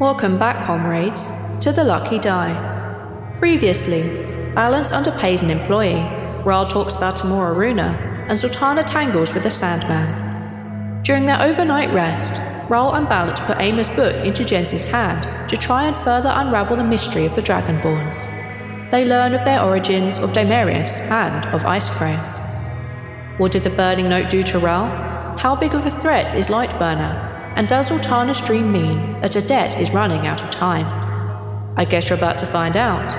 Welcome back, comrades, to The Lucky Die. Previously, Balance underpaid an employee, Rhal talks about Tamora Runa, and Zaltanna tangles with the Sandman. During their overnight rest, Rhal and Balance put Amos' book into Jensen's hand to try and further unravel the mystery of the Dragonborns. They learn of their origins, of Daemarius, and of Icecrane. What did the burning note do to Rhal? How big of a threat is Lightburner? And does Zaltanna's dream mean that a debt is running out of time? I guess you're about to find out.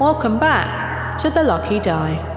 Welcome back to The Lucky Die.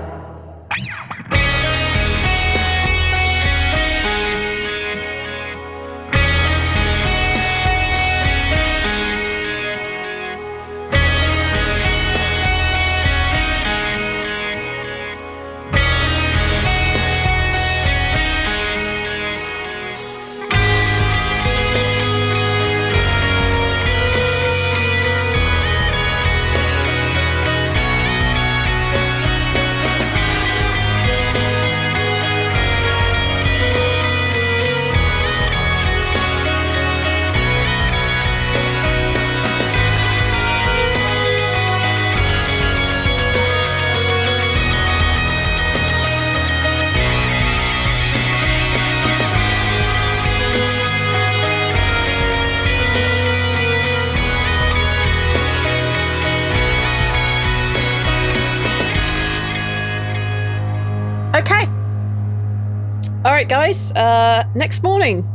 Next morning,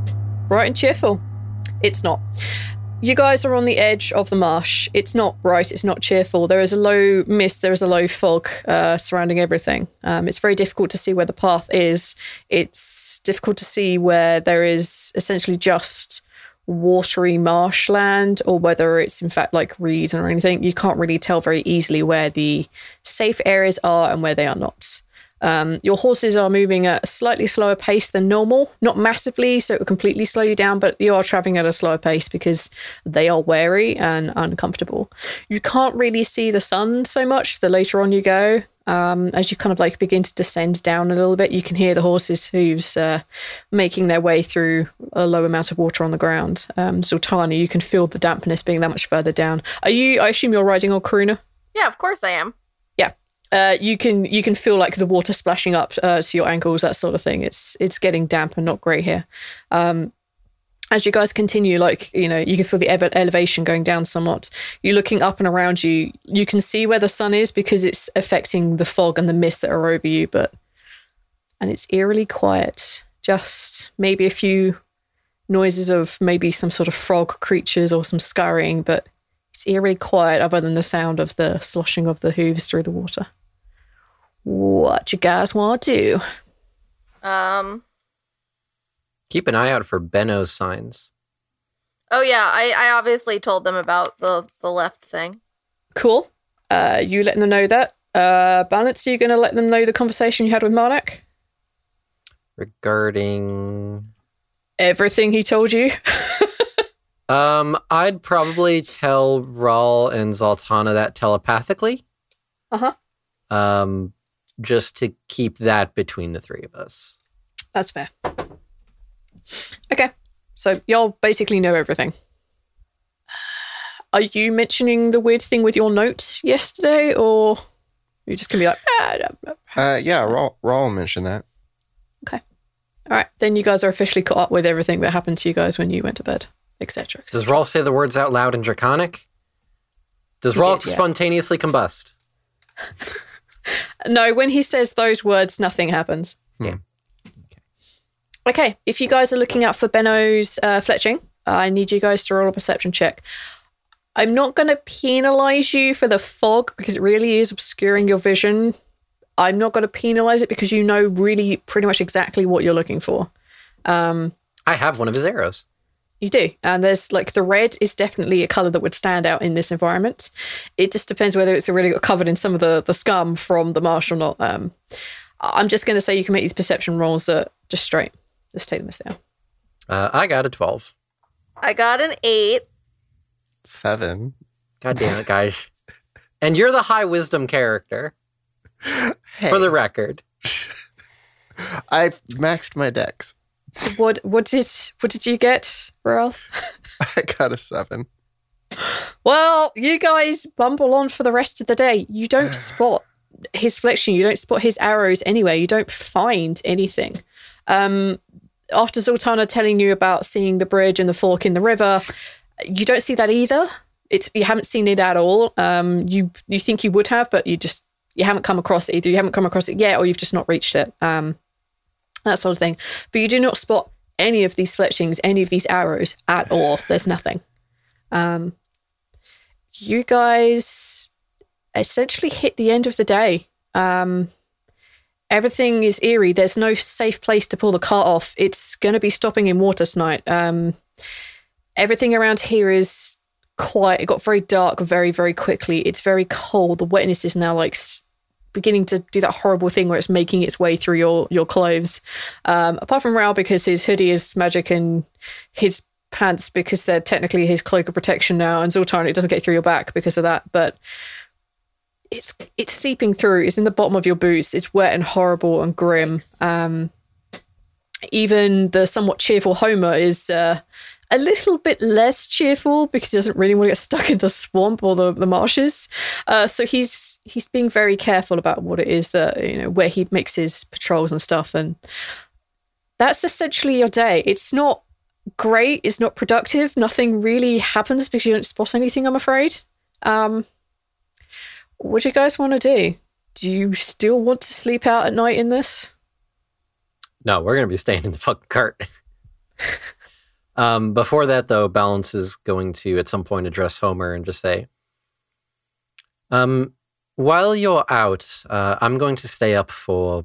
bright and cheerful. It's not. You guys are on the edge of the marsh. It's not bright. It's not cheerful. There is a low mist. There is a low fog uh, surrounding everything. Um, it's very difficult to see where the path is. It's difficult to see where there is essentially just watery marshland or whether it's in fact like reeds or anything. You can't really tell very easily where the safe areas are and where they are not. Um, your horses are moving at a slightly slower pace than normal, not massively, so it will completely slow you down, but you are traveling at a slower pace because they are wary and uncomfortable. You can't really see the sun so much the later on you go. Um, as you kind of like begin to descend down a little bit, you can hear the horses' hooves uh, making their way through a low amount of water on the ground. Um, Zaltanna, you can feel the dampness being that much further down. Are you? I assume you're riding on Karuna. Yeah, of course I am. Uh, you can you can feel like the water splashing up uh, to your ankles, that sort of thing. It's it's getting damp and not great here. Um, as you guys continue, like you know, you can feel the ev- elevation going down somewhat. You're looking up and around you. You can see where the sun is because it's affecting the fog and the mist that are over you, but and it's eerily quiet. Just maybe a few noises of maybe some sort of frog creatures or some scurrying, but it's eerily quiet other than the sound of the sloshing of the hooves through the water. What you guys want to do? Um. Keep an eye out for Benno's signs. Oh yeah, I, I obviously told them about the the left thing. Cool. Uh, you letting them know that. Uh, Balance, are you going to let them know the conversation you had with Marnak? Regarding Everything he told you? um I'd probably tell Rhal and Zaltanna that telepathically. Uh-huh. Um just to keep that between the three of us. That's fair. Okay. So y'all basically know everything. Are you mentioning the weird thing with your note yesterday, or you're just gonna be like, ah, no, no. Uh, yeah, Rhal, Rhal mentioned that. okay, all right. Then you guys are officially caught up with everything that happened to you guys when you went to bed, etc. Does Rhal say the words out loud in Draconic? Does You Rhal yeah. spontaneously combust? No, when he says those words, nothing happens. Yeah. Okay, if you guys are looking out for Benno's uh, fletching, I need you guys to roll a perception check. I'm not going to penalize you for the fog because it really is obscuring your vision. I'm not going to penalize it because you know really pretty much exactly what you're looking for. Um, I have one of his arrows. You do. And there's like the red is definitely a color that would stand out in this environment. It just depends whether it's really got covered in some of the, the scum from the marsh or not. Um, I'm just going to say you can make these perception rolls uh, just straight. Just take them as they are. Uh, I got a 12. I got an eight. Seven. God damn it, guys. and you're the high wisdom character, for the record. I've maxed my dex. What what did what did you get, Ralph? I got a seven. Well, you guys bumble on for the rest of the day. You don't spot his fletching. You don't spot his arrows anywhere. You don't find anything. Um, after Zaltanna telling you about seeing the bridge and the fork in the river, you don't see that either. It's you haven't seen it at all. Um, you you think you would have, but you just you haven't come across it either. You haven't come across it yet, or you've just not reached it. Um, that sort of thing. But you do not spot any of these fletchings, any of these arrows at all. There's nothing. Um, you guys essentially hit the end of the day. Um, everything is eerie. There's no safe place to pull the cart off. It's going to be stopping in water tonight. Um, everything around here is quiet. It got very dark very, very quickly. It's very cold. The wetness is now like beginning to do that horrible thing where it's making its way through your your clothes. Um, apart from Rhal, because his hoodie is magic and his pants because they're technically his cloak of protection now, and Zoltan it doesn't get through your back because of that. But it's it's seeping through. It's in the bottom of your boots. It's wet and horrible and grim. Um, even the somewhat cheerful Homer is uh, a little bit less cheerful because he doesn't really want to get stuck in the swamp or the, the marshes. Uh, so he's he's being very careful about what it is that you know where he makes his patrols and stuff. And that's essentially your day. It's not great. It's not productive. Nothing really happens because you don't spot anything. I'm afraid. Um, what do you guys want to do? Do you still want to sleep out at night in this? No, we're going to be staying in the fucking cart. um, before that, though, Balance is going to at some point address Homer and just say, um, while you're out, uh, I'm going to stay up for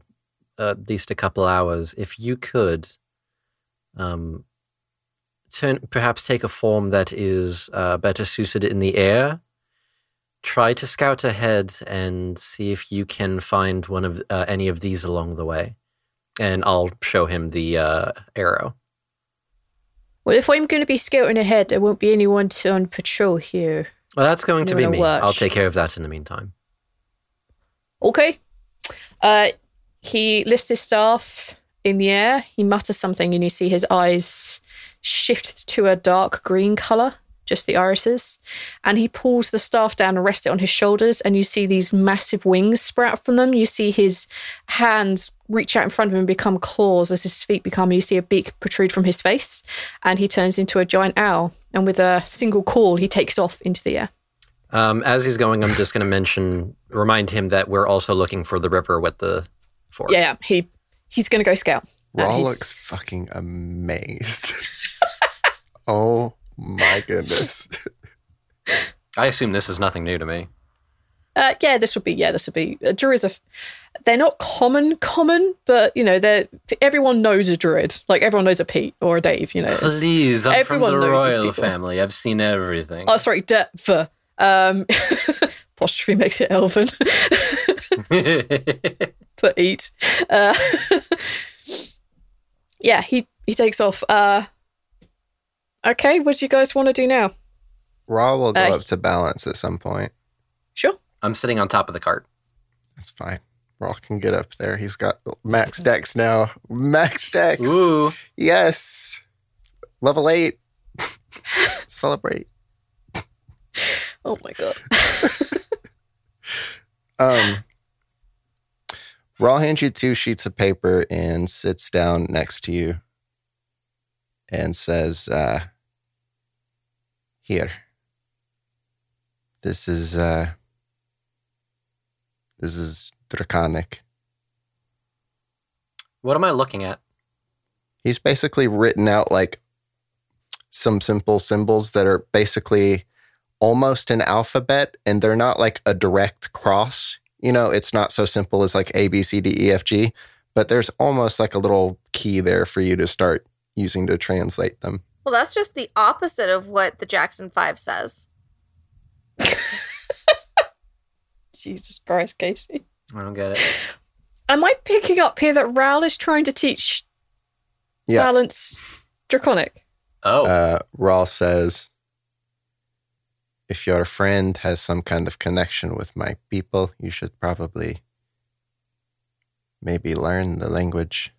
at least a couple hours. If you could, um, turn perhaps take a form that is uh, better suited in the air. Try to scout ahead and see if you can find one of uh, any of these along the way and I'll show him the uh, arrow. Well, if I'm going to be scouting ahead, there won't be anyone to on patrol here. Well, that's going to be me. watch. I'll take care of that in the meantime. Okay. Uh, he lifts his staff in the air. He mutters something, and you see his eyes shift to a dark green color, just the irises. And he pulls the staff down and rests it on his shoulders, and you see these massive wings sprout from them. You see his hands reach out in front of him and become claws as his feet become. You see a beak protrude from his face, and he turns into a giant owl. And with a single call, he takes off into the air. Um, as he's going, I'm just going to mention, remind him that we're also looking for the river with the fork. Yeah, yeah, he he's going to go scout. Rhal looks fucking amazed. oh my goodness. I assume this is nothing new to me. Uh, yeah, this would be yeah, this would be druids. Are, they're not common, common, but you know, they're everyone knows a druid. Like everyone knows a Pete or a Dave. You know. it's- Please, I'm Everyone from the knows these royal people. family. I've seen everything. Oh, sorry, de- for um, apostrophe makes it elven. for eat. Uh, yeah, he he takes off. Uh, okay, what do you guys want to do now? Rhal will go Uh, up to balance at some point. Sure. I'm sitting on top of the cart. That's fine. Rhal can get up there. He's got max dex now. Max dex. Ooh. Yes. Level eight. Celebrate. Oh my god. Um, Rhal hands you two sheets of paper and sits down next to you and says, uh, Here. This is uh this is draconic. What am I looking at? He's basically written out like some simple symbols that are basically almost an alphabet and they're not like a direct cross. You know, it's not so simple as like A B C D E F G, but there's almost like a little key there for you to start using to translate them. Well, that's just the opposite of what the Jackson 5 says. Jesus Christ, Casey. I don't get it. Am I picking up here that Rhal is trying to teach Yeah. balance draconic? Oh, Uh, Rhal says, if your friend has some kind of connection with my people, you should probably maybe learn the language.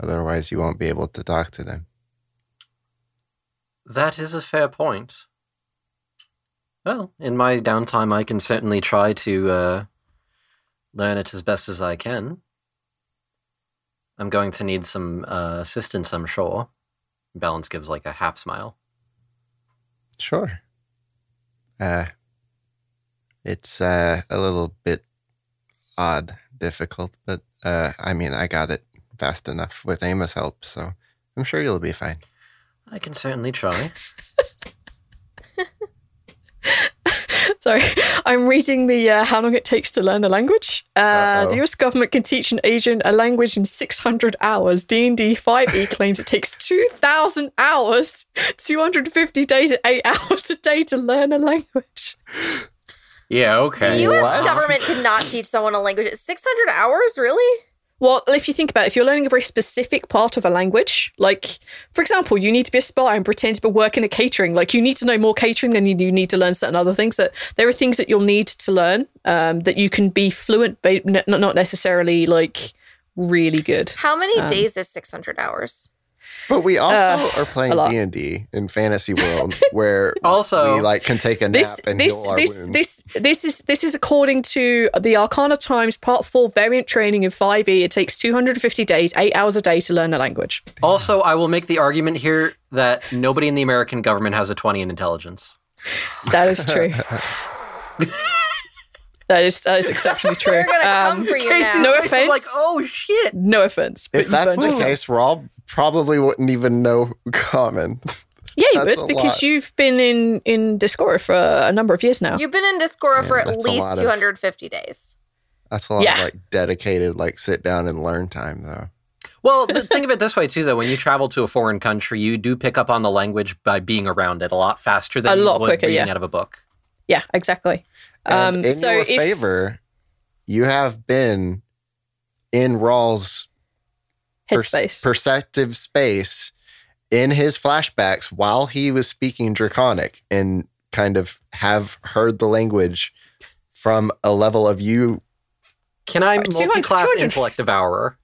Otherwise, you won't be able to talk to them. That is a fair point. Well, in my downtime, I can certainly try to uh, learn it as best as I can. I'm going to need some uh, assistance, I'm sure. Balance gives like a half smile. Sure. Uh, it's uh, a little bit odd, difficult, but uh, I mean, I got it fast enough with Amos' help, so I'm sure you'll be fine. I can certainly try. Sorry, I'm reading the uh, how long it takes to learn a language. Uh, the U.S. government can teach an agent a language in 600 hours. D&D 5e claims it takes 2,000 hours, 250 days, and eight hours a day to learn a language. Yeah, okay. The. U.S. what? government cannot teach someone a language. It's 600 hours, really? Well, if you think about it, if you're learning a very specific part of a language, like, for example, you need to be a spy and pretend to work in a catering. Like, you need to know more catering than you, you need to learn certain other things. That there are things that you'll need to learn um, that you can be fluent, but not necessarily like really good. How many Um, days is 600 hours? But we also Uh, are playing. D and D in fantasy world, where Also- we like can take a nap This and this heal our this wounds. this this is this is according to the Arcana Times Part Four variant training in 5e. It takes 250 days, eight hours a day to learn a language. Also, I will make the argument here that nobody in the American government has a 20 in intelligence. That is true. that is that is exceptionally true. We're going to Um, come for you now. no offense. like, oh shit. No offense. if that's burned the yourself. case, Rhal probably wouldn't even know common. yeah, you would because lot. you've been in in Discord for a number of years now. You've been in Discora for at least lot of- 250 days. That's a lot Yeah. of like dedicated, like sit down and learn time, though. Well, th- think of it this way too, though. When you travel to a foreign country, you do pick up on the language by being around it a lot faster than A you lot would quicker, reading yeah. out of a book. yeah, exactly. And Um, in so your if- favor, you have been in Rhal's pers- Headspace. perceptive space in his flashbacks while he was speaking Draconic and kind of have heard the language from a level of you. Can I Uh, 200 multi-class 200 intellect devourer?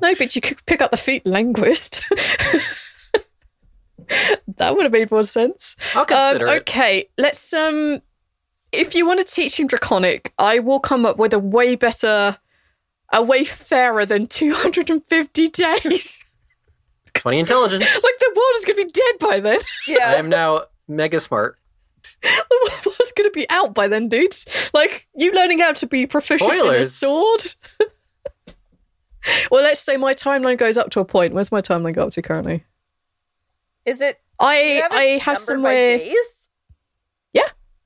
No, but you could pick up the feat linguist. that would have made more sense. I'll Um, consider it. okay, let's um if you want to teach him draconic, I will come up with a way better a way fairer than 250 days. 20 intelligence. like the world is going to be dead by then. Yeah. I am now mega smart. the world's going to be out by then, dudes. Like you learning how to be proficient in a sword. well, let's say my timeline goes up to a point. Where's my timeline go up to currently? Is it? I have I have numbered by somewhere.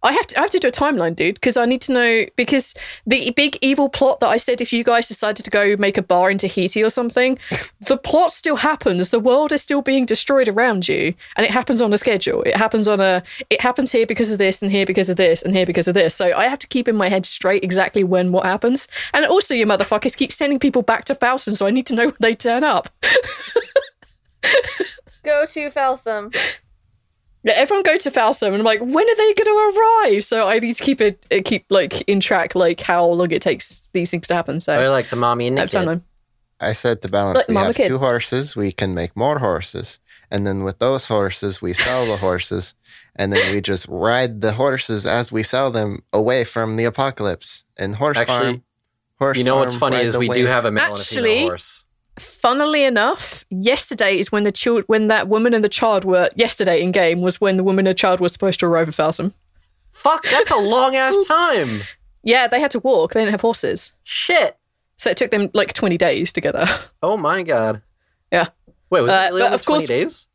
Days? I have to I have to do a timeline, dude, because I need to know because the big evil plot that I said if you guys decided to go make a bar in Tahiti or something, the plot still happens. The world is still being destroyed around you, and it happens on a schedule. It happens on a it happens here because of this, and here because of this, and here because of this. So I have to keep in my head straight exactly when what happens. And also, you motherfuckers keep sending people back to Falsum, so I need to know when they turn up. Go to Felsum. Yeah, everyone go to Falsum, and I'm like, when are they going to arrive? So I need to keep it, uh, keep like in track, like how long it takes these things to happen. So I like the mommy and I the have kid. I said to balance, Like we have Kid. two horses. We can make more horses, and then with those horses, we sell the horses, and then we just ride the horses as we sell them away from the apocalypse. And horse Actually, farm, horse. You know what's funny is we do have a male and a female horse. Funnily enough, yesterday is when the child, when that woman and the child were yesterday in game was when the woman and the child were supposed to arrive at Falsum. Fuck, that's a long ass time. Yeah, they had to walk. They didn't have horses, Shit. so it took them like twenty days to get there. Oh my god. Yeah. Wait, was Uh, it really of 20 course- days?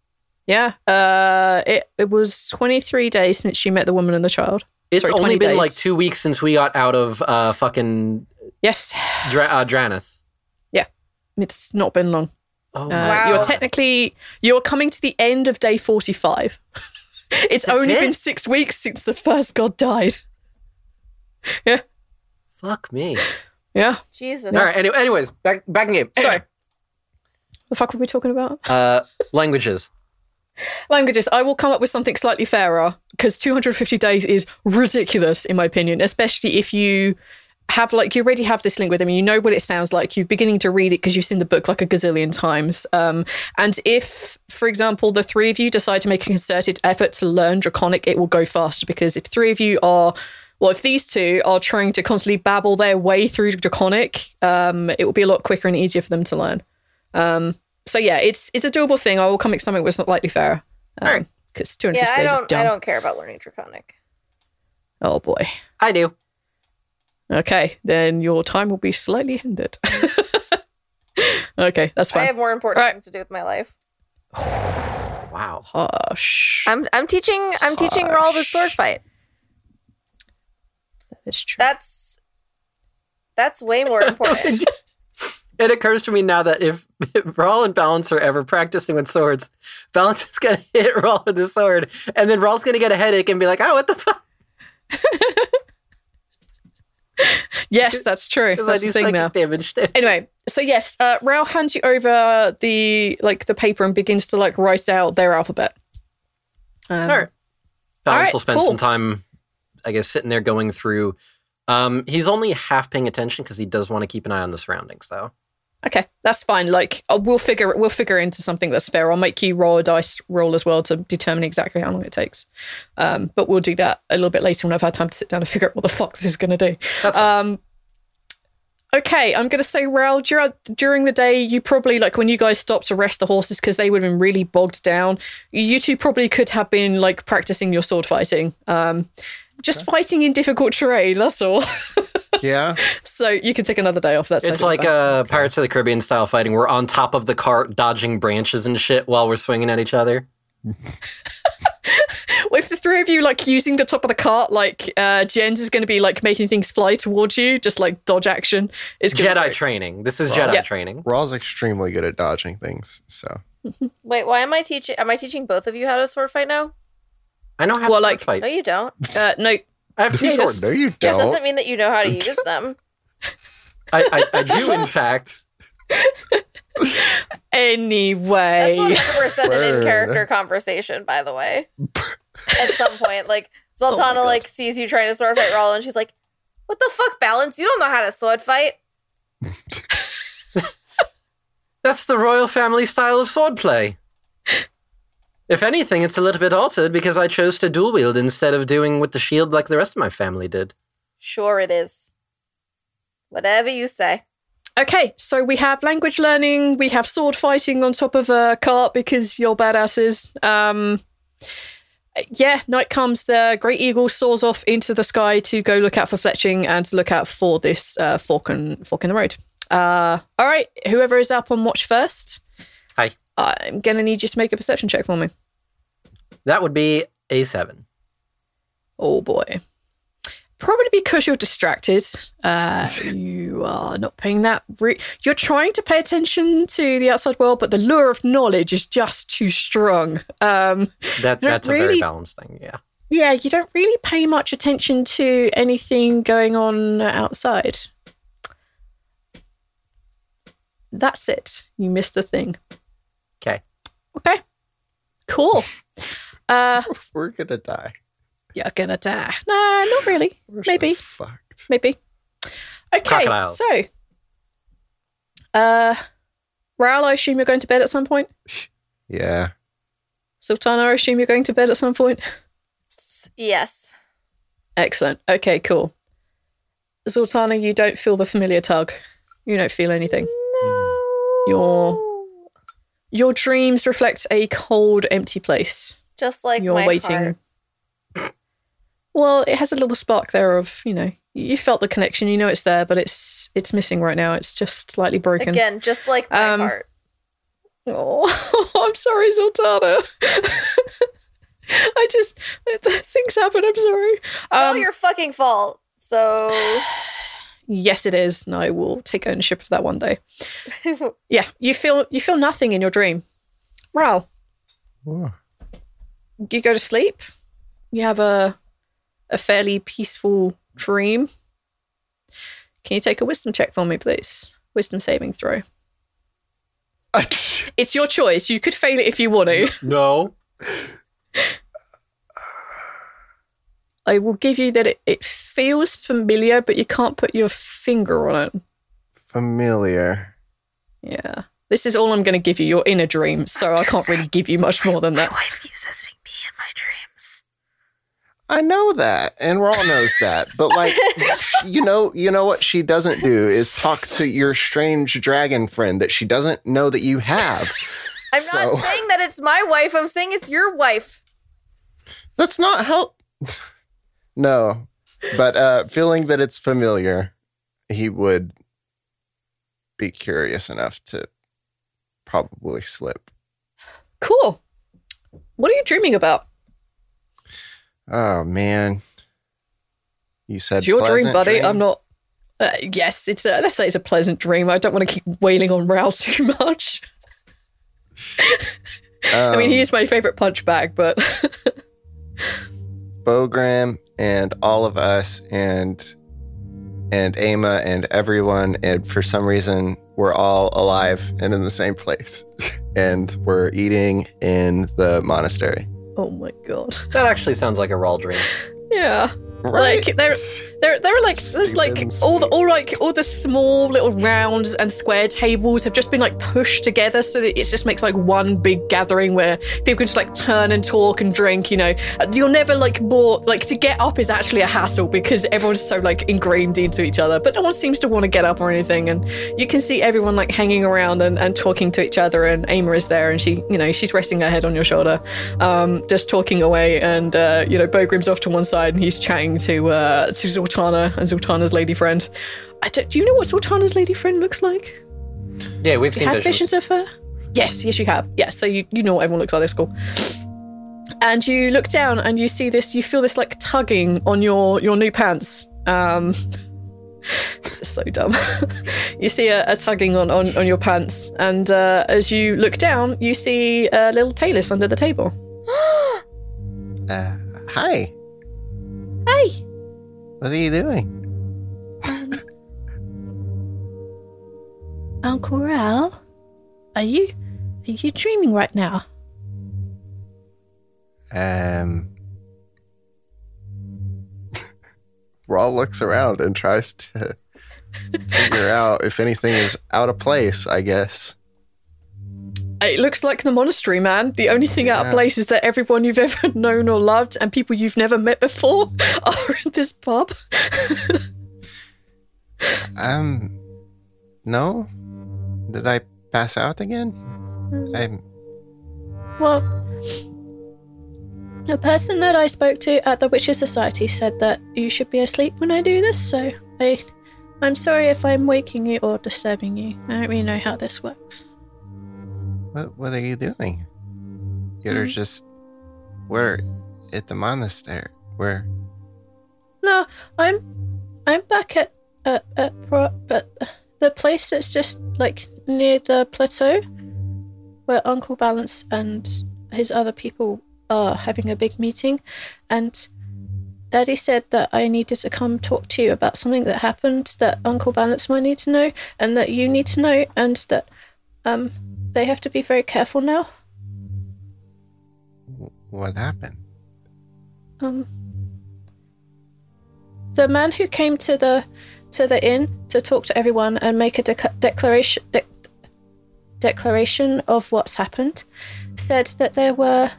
Yeah, uh, it it was twenty three days since she met the woman and the child. It's Sorry, only been days. like two weeks since we got out of uh, fucking Yes, Dra- uh, Draneth. It's not been long. Oh Uh, Wow. You're technically you're coming to the end of day forty five. it's That's only it? been six weeks since the first god died. Yeah, Fuck me. yeah. Jesus. All right. Anyway, anyways, back back in game. Sorry. The fuck were we talking about? Uh, languages. Languages. I will come up with something slightly fairer because 250 days is ridiculous, in my opinion, especially if you have like you already have this link with them you know what it sounds like you're beginning to read it because you've seen the book like a gazillion times um, and if for example the three of you decide to make a concerted effort to learn draconic it will go faster because if three of you are well if these two are trying to constantly babble their way through draconic um, it will be a lot quicker and easier for them to learn um, so yeah it's it's a doable thing i will come up with something that's slightly fairer Alright. because 250 Yeah, I days don't. dumb I don't care about learning draconic. oh boy I do. Okay, then your time will be slightly hindered. okay, that's fine. I have more important Right. things to do with my life. Wow. Hush. I'm. I'm teaching. I'm teaching Rhal the sword fight. That is true. That's. That's way more important. It occurs to me now that if, if Rhal and Balance are ever practicing with swords, Balance is gonna hit Rhal with the sword, and then Rhal's gonna get a headache and be like, "Oh, what the fuck?" yes, that's true. Because I That's do the thing psychic now. damage. Too. Anyway, so yes, uh, Rhal hands you over the like the paper and begins to like write out their alphabet. Um, All right. Balance right, will spend cool. some time, I guess, sitting there going through. Um, he's only half paying attention because he does want to keep an eye on the surroundings, though. Okay, that's fine. Like uh, we'll figure we'll figure into something that's fair. I'll make you roll a dice roll as well to determine exactly how long it takes. Um, but we'll do that a little bit later when I've had time to sit down and figure out what the fuck this is going to do. Um, okay, I'm going to say, Rhal, dur- during the day, you probably, like when you guys stopped to rest the horses because they would have been really bogged down, you two probably could have been like practicing your sword fighting. Um, just fighting in difficult terrain, that's all. Yeah. so you can take another day off. That's It's like fine. uh, Pirates of the Caribbean style fighting. We're on top of the cart, dodging branches and shit while we're swinging at each other. if the three of you like using the top of the cart, like uh, Jens is going to be like making things fly towards you, just like dodge action. Is Jedi training. This is Right. Jedi Yeah. training. Rhal's extremely good at dodging things. So Wait, why am I teaching? Am I teaching both of you how to sword fight now? I know how Well, to like- sword fight. No, you don't. Uh, no, I have two Yes. swords. no, you That don't. That doesn't mean that you know how to use them. I, I, I do, in fact. anyway. That's 100% an Word. in-character conversation, by the way. At some point, like Oh Zaltanna God. like sees you trying to sword fight Rhal, and she's like, "What the fuck, balance? You don't know how to sword fight." That's the royal family style of swordplay. If anything, it's a little bit altered because I chose to dual wield instead of doing with the shield like the rest of my family did. Sure, it is. Whatever you say. Okay, so we have language learning, we have sword fighting on top of a cart because you're badasses. Um, yeah, night comes. The great eagle soars off into the sky to go look out for fletching and to look out for this uh, fork and fork in the road. Uh, all right, whoever is up on watch first, I'm gonna need you to make a perception check for me. That would be a seven. Oh boy. Probably because you're distracted. Uh, you are not paying that. Re- you're trying to pay attention to the outside world, but the lure of knowledge is just too strong. Um, That that's a very balanced thing. Yeah. yeah, you don't really pay much attention to anything going on outside. That's it. You missed the thing. Okay. Okay. Cool. Uh, We're gonna die. you're gonna die. Nah, not really. We're so Maybe. fucked. Maybe. Okay, Crocodiles. so uh Rhal, I assume you're going to bed at some point. Yeah. Zaltanna, I assume you're going to bed at some point. Yes. Excellent. Okay, cool. Zaltanna, you don't feel the familiar tug. You don't feel anything. Your your dreams reflect a cold, empty place. Just like You're waiting. heart. Well, it has a little spark there of you know you felt the connection. You know it's there, but it's it's missing right now. It's just slightly broken. Again, just like my Um, heart. Oh, I'm sorry, Zaltanna. I just things happen. I'm sorry. It's all Um, your fucking fault. So Yes, it is. And I will take ownership of that one day. yeah, you feel you feel nothing in your dream. Rhal, Ooh. you go to sleep. You have a a fairly peaceful dream. Can you take a wisdom check for me, please? Wisdom saving throw. It's your choice. You could fail it if you want to. No. I will give you that it, it feels familiar, but you can't put your finger on it. Familiar. Yeah. This is all I'm going to give you. You're in a dream, so I can't really give you much more than that. My wife keeps visiting me in my dreams. I know that, and Rhal knows that. But like, you know, you know what she doesn't do is talk to your strange dragon friend that she doesn't know that you have. I'm So- not saying that it's my wife. I'm saying it's your wife. That's not how. No, but uh, feeling that it's familiar, he would be curious enough to probably slip. Cool. What are you dreaming about? Oh man, you said It's your dream, buddy. dream? I'm not. Uh, yes, it's a, let's say it's a pleasant dream. I don't want to keep wailing on Rhal too much. I mean, he Um, is my favorite punch bag, but Bogram and all of us and and Ama and everyone and for some reason we're all alive and in the same place and we're eating in the monastery. oh my god, That actually sounds like a raw dream. yeah. Right? Like there, there, there are like there's like all the all like all the small little round and square tables have just been like pushed together so that it just makes like one big gathering where people can just like turn and talk and drink. You know, you're never like more like to get up is actually a hassle because everyone's so like ingrained into each other. But no one seems to want to get up or anything, and you can see everyone like hanging around and, and talking to each other. And Ama is there, and she, you know, she's resting her head on your shoulder, um, just talking away. And uh, you know, Bogrim's off to one side, and he's chatting to uh, to Zaltanna and Zaltanna's lady friend. I don't, do you know what Zaltanna's lady friend looks like? Yeah, we've You seen had visions. visions of her? Yes, yes, you have. Yes, so you, you know what everyone looks like at school. And you look down and you see this, you feel this like tugging on your your new pants. Um, this is so dumb. you see a, a tugging on, on, on your pants, and uh, as you look down, you see a little Talus under the table. Uh, hi. Hey, What are you doing? Uncle Rhal, are you are you dreaming right now? Um Rhal looks around and tries to figure out if anything is out of place, I guess. It looks like the monastery, man. The only thing out of place is that everyone you've ever known or loved and people you've never met before are in this pub. Um no? Did I pass out again? I'm Well, the person that I spoke to at the Witches Society said that you should be asleep when I do this, so I, I'm sorry if I'm waking you or disturbing you. I don't really know how this works. What what are you doing? You're just we're at the monastery. Where No, I'm, I'm back at at at Pro, but the place that's just like near the plateau, where Uncle Balance and his other people are having a big meeting, and Daddy said that I needed to come talk to you about something that happened that Uncle Balance might need to know, and that you need to know, and that um they have to be very careful now. what happened? Um, the man who came to the to the inn to talk to everyone and make a dec- declaration de- declaration of what's happened said that there were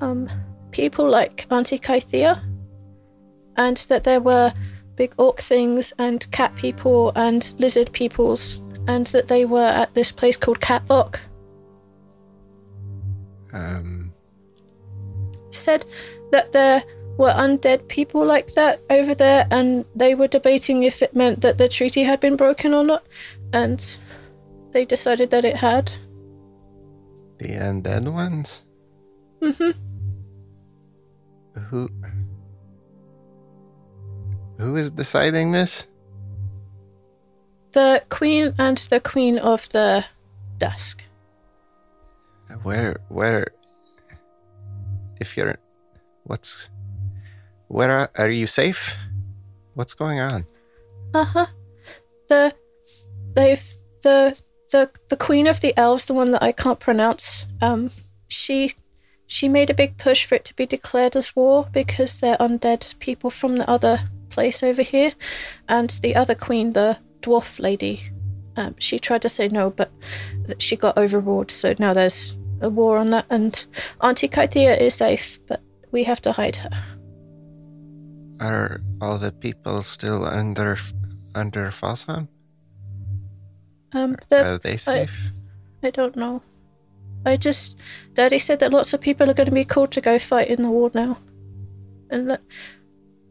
um, people like Auntie Kythia and that there were big orc things and cat people and lizard peoples and that they were at this place called Catvok. Um, Said that there were undead people like that over there, and they were debating if it meant that the treaty had been broken or not, and they decided that it had. the undead ones? hmm Who. Who is deciding this? The queen and the queen of the dusk. Where. Where. If you're. What's. Where are, are you safe? What's going on? Uh huh. The they've the the the queen of the elves, the one that I can't pronounce. Um, she she made a big push for it to be declared as war because they're undead people from the other place over here, and the other queen, the dwarf lady, um, she tried to say no, but she got overruled. So now there's a war on that, and Auntie Kythia is safe, but we have to hide her. Are all the people still under under Fossam? Um, Are they safe? I don't know. I just, Daddy said that lots of people are going to be called to go fight in the war now, and that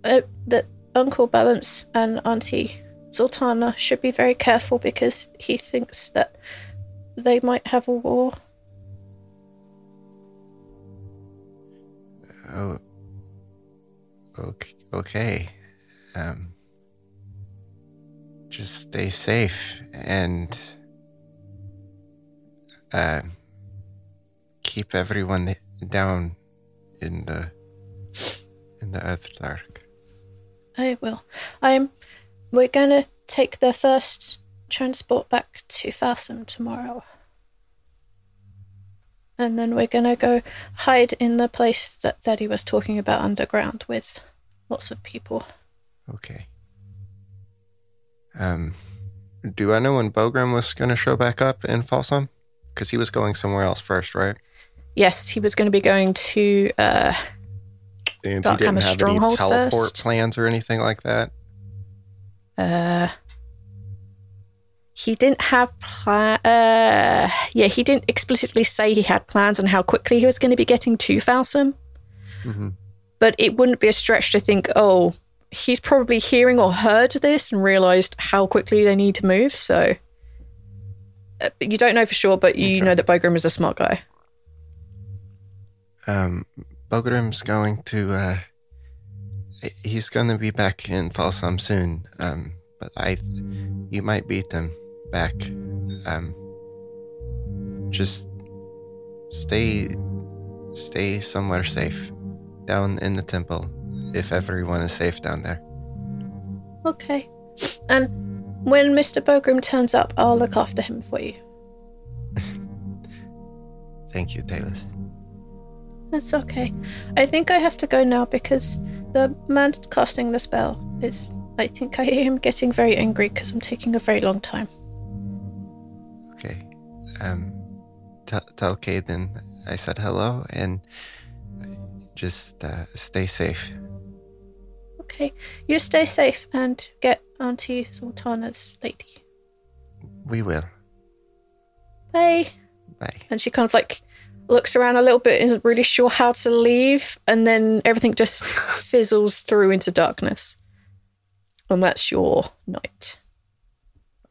uh, that Uncle Balance and Auntie Zaltanna should be very careful because he thinks that they might have a war. Oh. Okay. Okay. Um. Just stay safe and. Uh. Keep everyone down in the. in the earth dark. I will. I'm. We're gonna take the first transport back to Fassum tomorrow. And then we're gonna go hide in the place that Daddy was talking about underground with lots of people. Okay. Um. Do I know when Bogram was going to show back up in Folsom? Because he was going somewhere else first, right? Yes, he was going to be going to. Uh, And Dark he didn't Hammer have any teleport first. plans or anything like that. Uh, he didn't have plan. Uh, yeah, he didn't explicitly say he had plans on how quickly he was going to be getting to Falsum. hmm But it wouldn't be a stretch to think, oh, he's probably hearing or heard this and realized how quickly they need to move. So uh, you don't know for sure, but you Okay. know that Bogrim is a smart guy. Um, Bogrim's going to. uh He's going to be back in Folsom soon. Um, but I, you might beat them back. Um, just stay, stay somewhere safe, down in the temple, if everyone is safe down there. Okay. And when Mr. Bogrim turns up, I'll look after him for you. Thank you, Taylor. That's okay. I think I have to go now because the man casting the spell is. I think I hear him getting very angry because I'm taking a very long time. Okay. Um, tell, tell Caden I said hello and just uh, stay safe. Okay. You stay safe and get Auntie Zaltanna's lady. We will. Bye. Bye. And she kind of like looks around a little bit, isn't really sure how to leave, and then everything just fizzles through into darkness. And that's your night.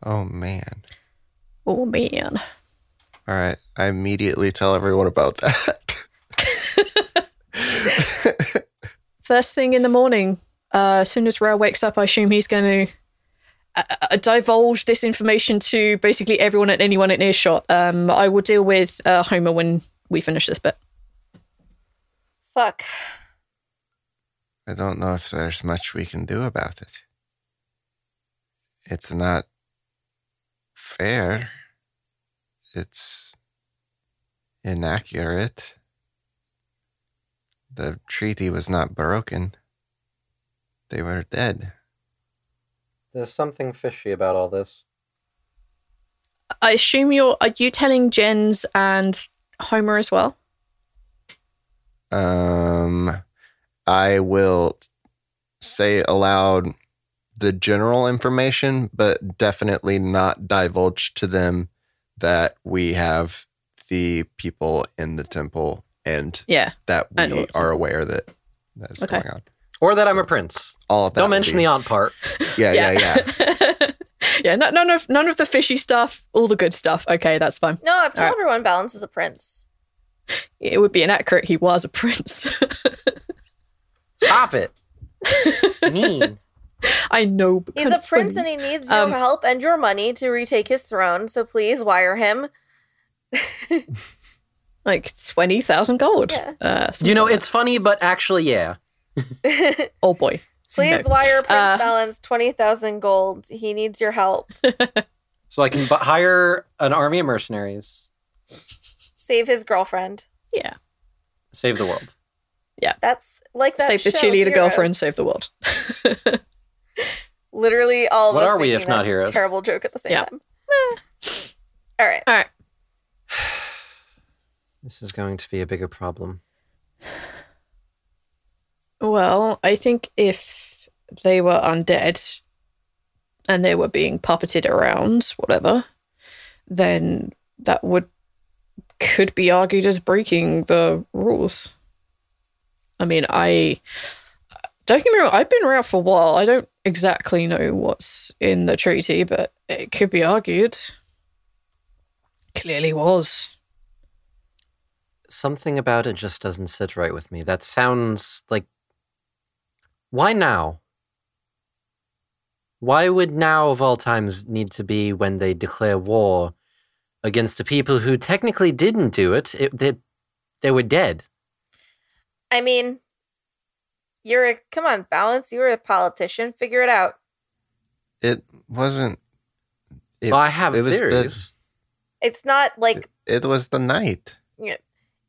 Oh man. Oh man. All right. I immediately tell everyone about that. First thing in the morning, uh, as soon as Rhal wakes up, I assume he's going to uh, uh, divulge this information to basically everyone and anyone in earshot. Um, I will deal with uh, Homer when we finish this bit. Fuck. I don't know if there's much we can do about it. It's not fair. It's inaccurate. The treaty was not broken. They were dead. There's something fishy about all this. I assume you're. Are you telling Jens and Homer as well? Um, I will say aloud the general information, but definitely not divulge to them that we have the people in the temple and Yeah. that we what's are aware that that's Okay. going on. Or that I'm a prince. All of that. Don't mention be- the aunt part. Yeah, yeah, yeah. yeah, no, none of none of the fishy stuff, all the good stuff. Okay, that's fine. No, I've told Alright. everyone Balance is a prince. It would be inaccurate. He was a prince. Stop it. It's mean. I know. He's a prince funny. and he needs your Um, help and your money to retake his throne. So please wire him. like twenty thousand gold. Yeah. Uh, You know, like it's funny, but actually, yeah. oh boy. Please No. wire Prince Uh, Balance twenty thousand gold. He needs your help. So I can bu- hire an army of mercenaries, Save his girlfriend. Yeah. save the world. Yeah. That's like that. save the show, cheerleader Heroes. girlfriend. Save the world. Literally, all of What us are we if not that heroes? Terrible joke at the same Yeah. time. All right. All right. This is going to be a bigger problem. Well, I think if they were undead and they were being puppeted around, whatever, then that would could be argued as breaking the rules. I mean, I don't get me wrong, I've been around for a while. I don't exactly know what's in the treaty, but it could be argued. Clearly was. Something about it just doesn't sit right with me. That sounds like. Why now? Why would now of all times need to be when they declare war against the people who technically didn't do it? it they, they were dead. I mean, you're a come on, Balance. You're a politician. Figure it out. It wasn't. It, well, I have it was the- theories. It's not like it was the night.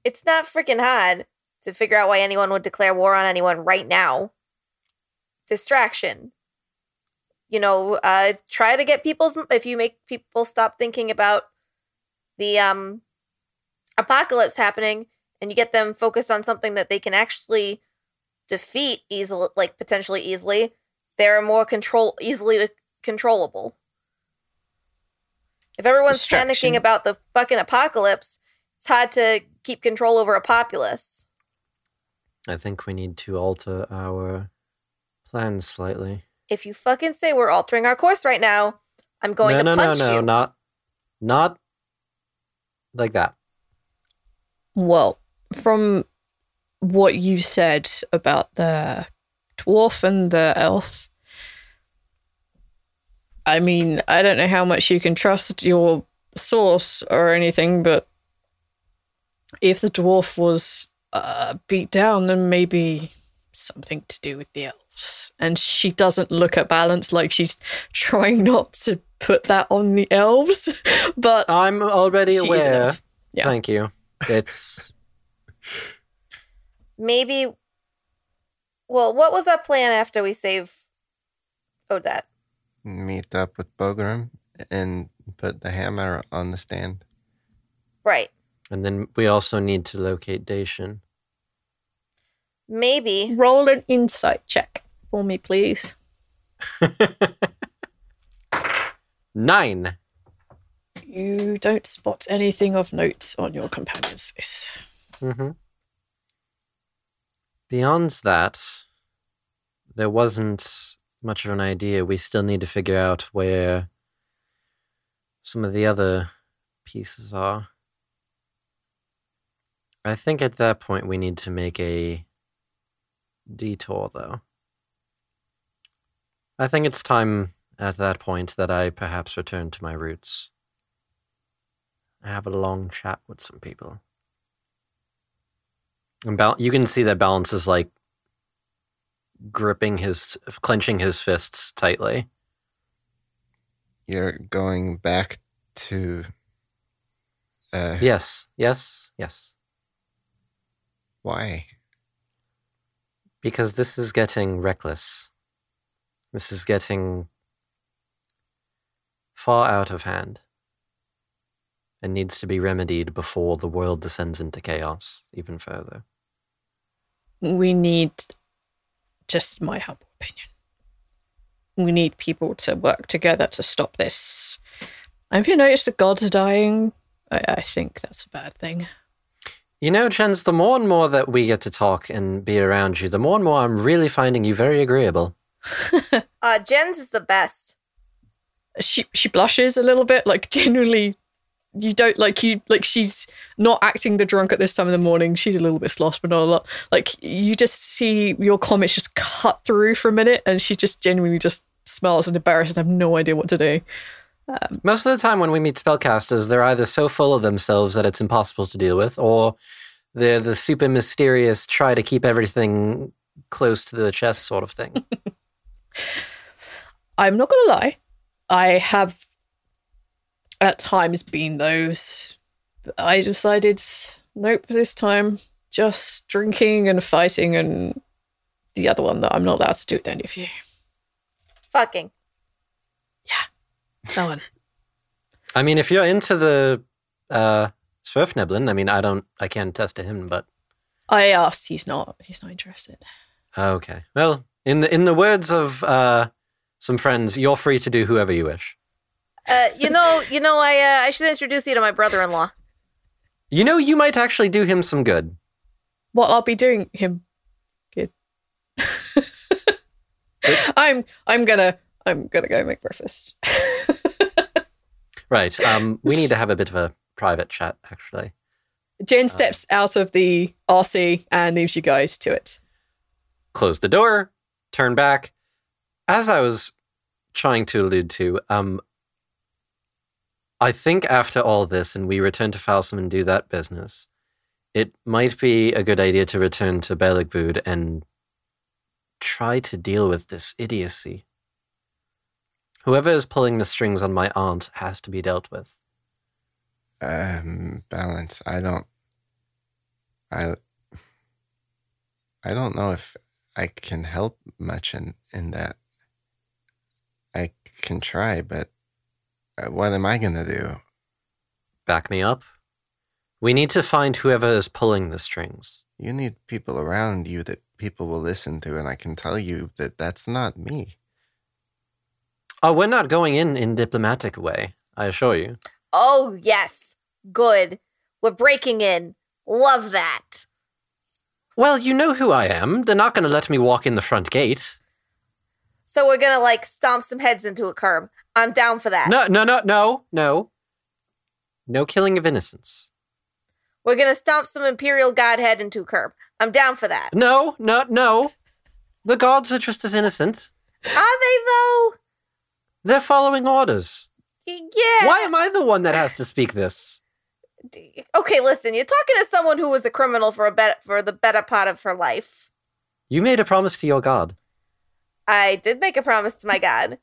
it's not freaking hard to figure out why anyone would declare war on anyone right now. Distraction. You know, uh try to get people's if you make people stop thinking about the um apocalypse happening and you get them focused on something that they can actually defeat easily like potentially easily, they're more control easily to, controllable. If everyone's panicking about the fucking apocalypse, it's hard to keep control over a populace. I think we need to alter our plans slightly. If you fucking say we're altering our course right now, I'm going no, to no, punch no, no, you. not, not like that. Well, from what you said about the dwarf and the elf, I mean, I don't know how much you can trust your source or anything, but if the dwarf was uh, beat down, then maybe something to do with the elves. And she doesn't look at balance like she's trying not to put that on the elves, but I'm already She is an aware. Yeah. Thank you. It's Maybe. Well, what was our plan after we save Odette? Meet up with Bogrum and put the hammer on the stand. Right. and then we also need to locate Dacian. Maybe. roll an insight check for me, please. Nine. You don't spot anything of note on your companion's face. Mm-hmm. Beyond that, there wasn't much of an idea. We still need to figure out where some of the other pieces are. I think at that point we need to make a detour, though. I think it's time at that point that I perhaps return to my roots. I have a long chat with some people. And bal- you can see that balance is like gripping his, clenching his fists tightly. You're going back to. Uh, Yes, yes, yes. Why? Because this is getting reckless. This is getting far out of hand and needs to be remedied before the world descends into chaos even further. We need, just my humble opinion, we need people to work together to stop this. Have you noticed the gods are dying? I, I think that's a bad thing. You know, Jens, the more and more that we get to talk and be around you, the more and more I'm really finding you very agreeable. Uh, Jens is the best. She she blushes a little bit, like genuinely. You don't like you like she's not acting the drunk at this time of the morning. She's a little bit sloshed, but not a lot. Like you just see your comments just cut through for a minute, and she just genuinely just smiles and embarrassed and have no idea what to do. Most of the time when we meet spellcasters, they're either so full of themselves that it's impossible to deal with, or they're the super mysterious, try to keep everything close to the chest sort of thing. I'm not gonna lie, I have at times been those. I decided, nope, this time just drinking and fighting, and the other one that I'm not allowed to do with any of you. Fucking. Yeah. That one. I mean, if you're into the uh, Swerfneblin, I mean, I don't, I can't attest to him, but I asked. He's not. He's not interested. okay. Well, in the in the words of uh, some friends, you're free to do whoever you wish. Uh, you know, you know, I uh, I should introduce you to my brother-in-law. You know, you might actually do him some good. What I'll be doing him good. I'm. I'm gonna. I'm gonna go make breakfast. Right. Um, we need to have a bit of a private chat, actually. Jens steps out of the RC and leaves you guys to it. Close the door, turn back. As I was trying to allude to, um, I think after all this and we return to Falsum and do that business, it might be a good idea to return to Beligbud and try to deal with this idiocy. Whoever is pulling the strings on my aunt has to be dealt with. Um, balance. I don't. I. I don't know if I can help much in in that. I can try, but uh, what am I gonna do? Back me up. We need to find whoever is pulling the strings. You need people around you that people will listen to, and I can tell you that that's not me. Oh, we're not going in in diplomatic way, I assure you. Oh yes, good. We're breaking in. Love that. Well, you know who I am. They're not going to let me walk in the front gate. So we're gonna like stomp some heads into a curb. I'm down for that. No, no, no, no, no. No killing of innocents. We're gonna stomp some Imperial Godhead into a curb. I'm down for that. No, no, no. The gods are just as innocent. Are they though? They're following orders. Yeah. Why am I the one that has to speak this? Okay, listen. You're talking to someone who was a criminal for a bet for the better part of her life. You made a promise to your god. I did make a promise to my god.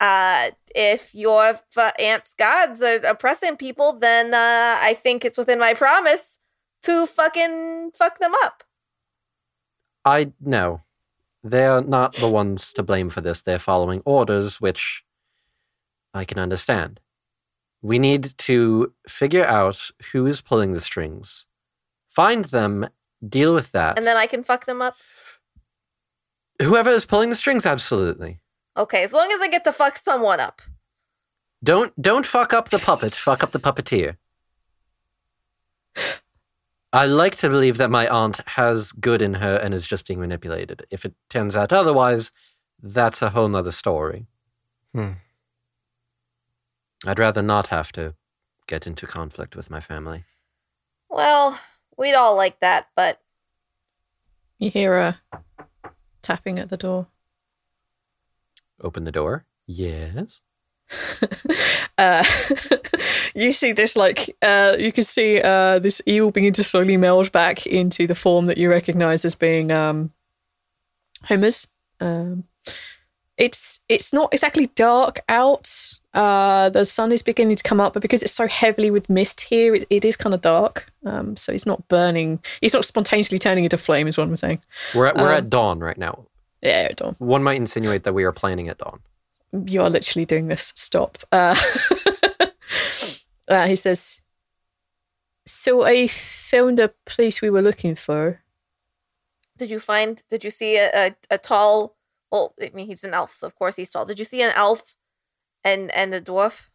Uh, if your f- aunt's gods are oppressing people, then uh, I think it's within my promise to fucking fuck them up. I no. They're not the ones to blame for this. They're following orders, which I can understand. We need to figure out who is pulling the strings, find them, deal with that. And then I can fuck them up. Whoever is pulling the strings, absolutely. Okay, as long as I get to fuck someone up. Don't don't fuck up the puppet. fuck up the puppeteer. I like to believe that my aunt has good in her and is just being manipulated. If it turns out otherwise, that's a whole nother story. Hmm. I'd rather not have to get into conflict with my family. Well, we'd all like that, but You hear a tapping at the door. Open the door. Yes. uh, you see this like uh, you can see uh, this eel begin to slowly meld back into the form that you recognize as being um, Homer's. Um, it's it's not exactly dark out. Uh, the sun is beginning to come up, but because it's so heavily with mist here, it, it is kind of dark. Um, so it's not burning. It's not spontaneously turning into flame, is what I'm saying. We're at, we're Um, at dawn right now. Yeah, Dom. One might insinuate that we are planning at dawn. you are literally doing this. Stop. Uh, uh, he says, So I found a place we were looking for. did you find? Did you see a, a, a tall Well, I mean, he's an elf, so of course he's tall. Did you see an elf and and the dwarf?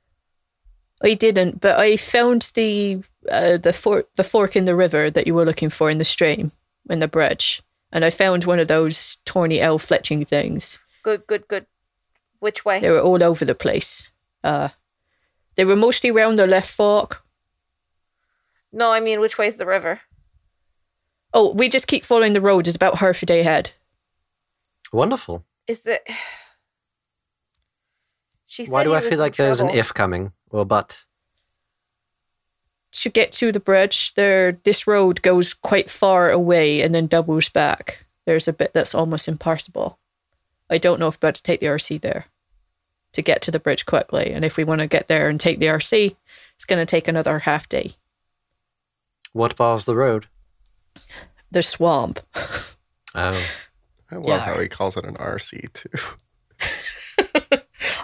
I didn't, but I found the uh, the fork the fork in the river that you were looking for in the stream in the bridge, and I found one of those tawny elf fletching things. Good, good, good. Which way? They were all over the place. Uh, they were mostly around the left fork. No, I mean, which way's the river? Oh, we just keep following the road. It's about half a day ahead. Wonderful. Is it? She said Why do I feel like there's an if coming or but? To get to the bridge, there this road goes quite far away and then doubles back. There's a bit that's almost impassable. I don't know if we're about to take the RC there to get to the bridge quickly. And if we want to get there and take the RC, it's going to take another half day. What bars the road? The swamp. Oh, I love Yeah. how he calls it an RC too.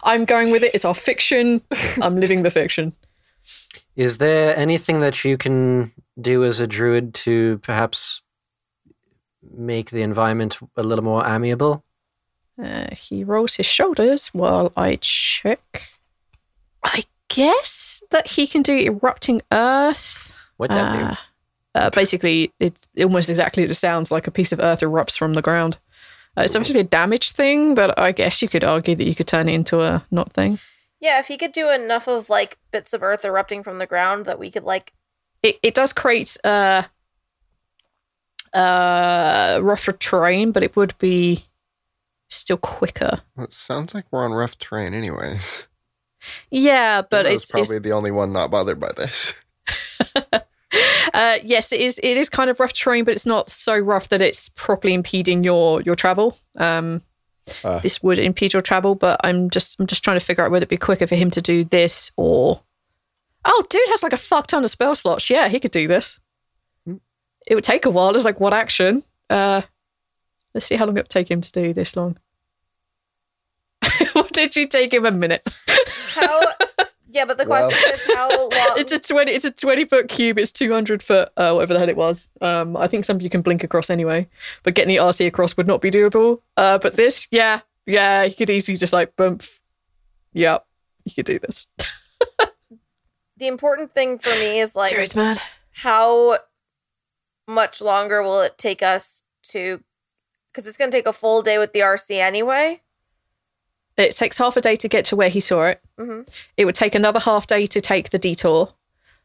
I'm going with it. It's our fiction. I'm living the fiction. is there anything that you can do as a druid to perhaps make the environment a little more amiable? Uh, he rolls his shoulders while I check. I guess that he can do erupting earth. What that do? Uh, uh, basically, it's almost exactly as it sounds like a piece of earth erupts from the ground. Uh, it's obviously a damage thing, but I guess you could argue that you could turn it into a not thing. Yeah, if he could do enough of like bits of earth erupting from the ground that we could like. It, it does create uh, uh, rougher terrain, but it would be still quicker. Well, it sounds like we're on rough terrain, anyways. Yeah, but it's, probably it's the only one not bothered by this. uh, yes, it is. It is kind of rough terrain, but it's not so rough that it's properly impeding your your travel. Um, Uh. this would impede your travel, but I'm just I'm just trying to figure out whether it'd be quicker for him to do this or. Oh, dude has like a fuck ton of spell slots. Yeah, he could do this. It would take a while. It's like what action? Uh, let's see how long it would take him to do this long. what did you take him a minute? How? yeah, but the Well. question is how long. it's a twenty. It's a twenty foot cube. It's two hundred foot. Uh, whatever the hell it was. Um, I think some of you can blink across anyway, but getting the RC across would not be doable. Uh, but this, yeah, yeah, you could easily just like bump. Yep, you could do this. the important thing for me is like Serious man. how much longer will it take us to? Because it's going to take a full day with the RC anyway. It takes half a day to get to where he saw it. Mhm. It would take another half day to take the detour.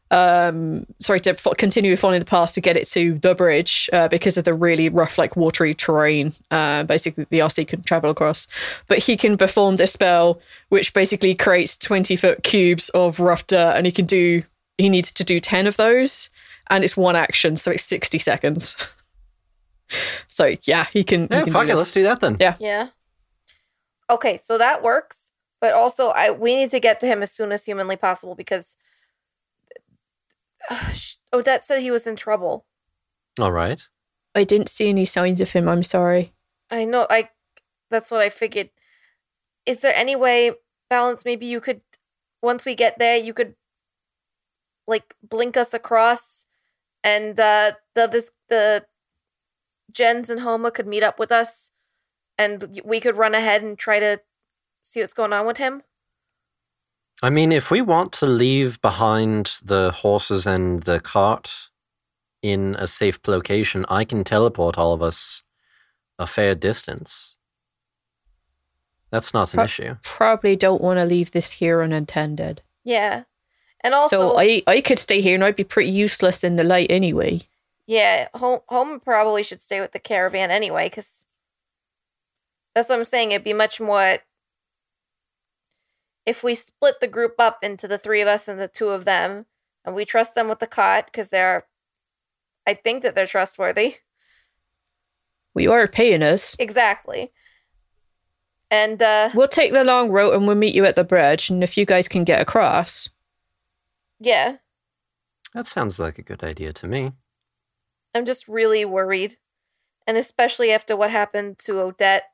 Um, sorry to fo- continue following the path to get it to the bridge uh, because of the really rough, like watery terrain. Uh, basically, the RC can travel across, but he can perform this spell, which basically creates twenty foot cubes of rough dirt, and he can do. He needs to do ten of those, and it's one action, so it's sixty seconds. so yeah, he can. he can fuck do it. this. Let's do that then. Yeah. Yeah. Okay, so that works, but also I we need to get to him as soon as humanly possible because Odette said he was in trouble. All right. I didn't see any signs of him. I'm sorry. I know. I. That's what I figured. Is there any way, balance? Maybe you could, once we get there, you could, like, blink us across, and uh the this the, Jens and Homa could meet up with us, and we could run ahead and try to see what's going on with him. I mean, if we want to leave behind the horses and the cart in a safe location, I can teleport all of us a fair distance. That's not an Pro- issue. Probably don't want to leave this here unattended. Yeah, and also, so I, I could stay here and I'd be pretty useless in the light anyway. yeah, home home probably should stay with the caravan anyway, because that's what I'm saying. It'd be much more if we split the group up into the three of us and the two of them, and we trust them with the cot because they're, I think that they're trustworthy. Well, you are paying us. Exactly. And uh We'll take the long route and we'll meet you at the bridge. And if you guys can get across, yeah, That sounds like a good idea to me. I'm just really worried. And especially after what happened to Odette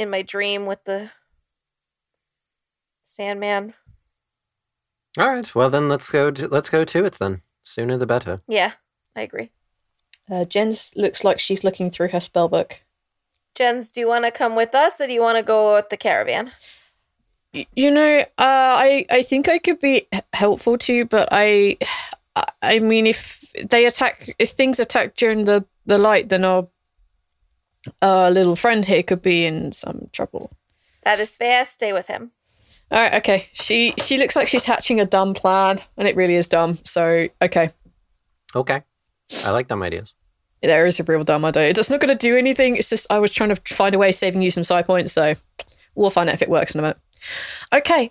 in my dream with the Sandman. All right. Well, then let's go. To, let's go to it then. Sooner the better. Yeah, I agree. uh, Jens looks like she's looking through her spell book. Jens, do you want to come with us or do you want to go with the caravan? You know, uh, I I think I could be helpful to you, but I, I mean, if they attack, if things attack during the the light, then our uh, little friend here could be in some trouble. That is fair. Stay with him. All right, okay. She she looks like she's hatching a dumb plan, and it really is dumb. So okay, Okay. I like dumb ideas. there is a real dumb idea. It's not going to do anything. It's just I was trying to find a way of saving you some side points, so we'll find out if it works in a minute. Okay.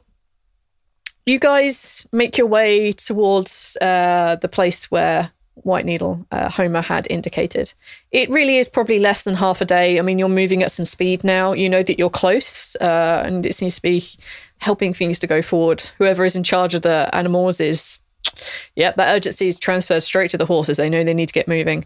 You guys make your way towards uh, the place where White Needle uh, Homer had indicated. It really is probably less than half a day. I mean, you're moving at some speed now. You know that you're close, uh, and it seems to be helping things to go forward. Whoever is in charge of the animals is Yep, that urgency is transferred straight to the horses. They know they need to get moving.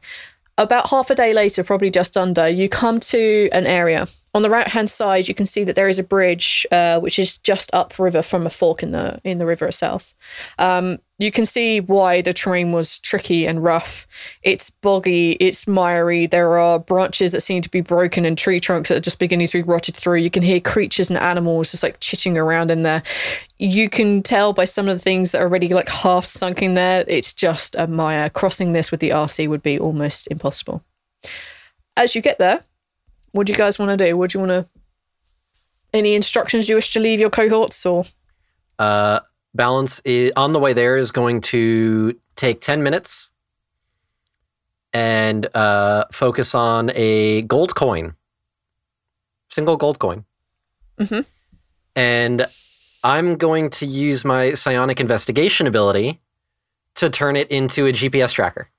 About half a day later, probably just under, you come to an area. On the right hand side, you can see that there is a bridge, uh, which is just upriver from a fork in the in the river itself. Um, you can see why the terrain was tricky and rough. It's boggy, it's miry. There are branches that seem to be broken and tree trunks that are just beginning to be rotted through. You can hear creatures and animals just like chitting around in there. You can tell by some of the things that are already like half sunk in there. It's just a mire. Crossing this with the RC would be almost impossible. As you get there, what do you guys want to do? What do you want to? Any instructions you wish to leave your cohorts or? Uh, balance is, on the way there is going to take 10 minutes and uh, focus on a gold coin, single gold coin. Mm-hmm. And I'm going to use my psionic investigation ability to turn it into a GPS tracker.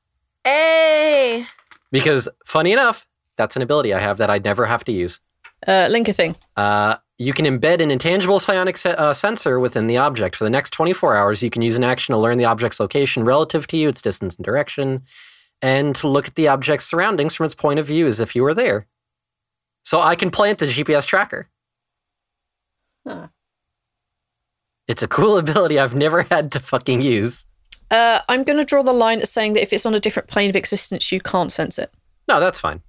Hey! Because, funny enough, that's an ability I have that I'd never have to use. Uh, link a thing. Uh, you can embed an intangible psionic se- uh, sensor within the object. For the next 24 hours, you can use an action to learn the object's location relative to you, its distance and direction, and to look at the object's surroundings from its point of view as if you were there. So I can plant a GPS tracker. Huh. It's a cool ability I've never had to fucking use. Uh, I'm going to draw the line at saying that if it's on a different plane of existence, you can't sense it. No, that's fine.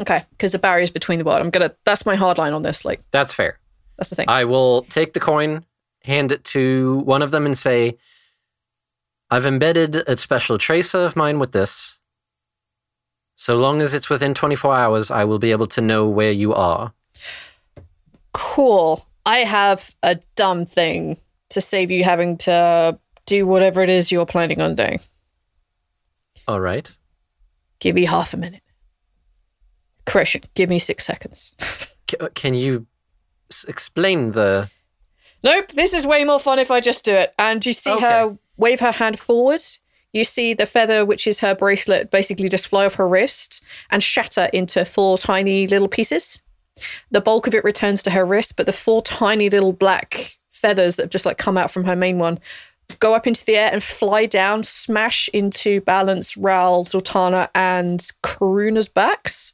Okay, because the barriers between the world. I'm gonna. That's my hard line on this. Like, That's fair. That's the thing. I will take the coin, hand it to one of them, and say, I've embedded a special tracer of mine with this. So long as it's within 24 hours, I will be able to know where you are. cool. I have a dumb thing to save you having to do whatever it is you're planning on doing. All right. Give me half a minute. Correction. Give me six seconds. Uh, can you explain the. Nope, this is way more fun if I just do it. And you see her wave her hand forward. You see the feather, which is her bracelet, basically just fly off her wrist and shatter into four tiny little pieces. The bulk of it returns to her wrist, but the four tiny little black feathers that have just like come out from her main one go up into the air and fly down, smash into Balance, Rhal, Zaltanna, and Karuna's backs.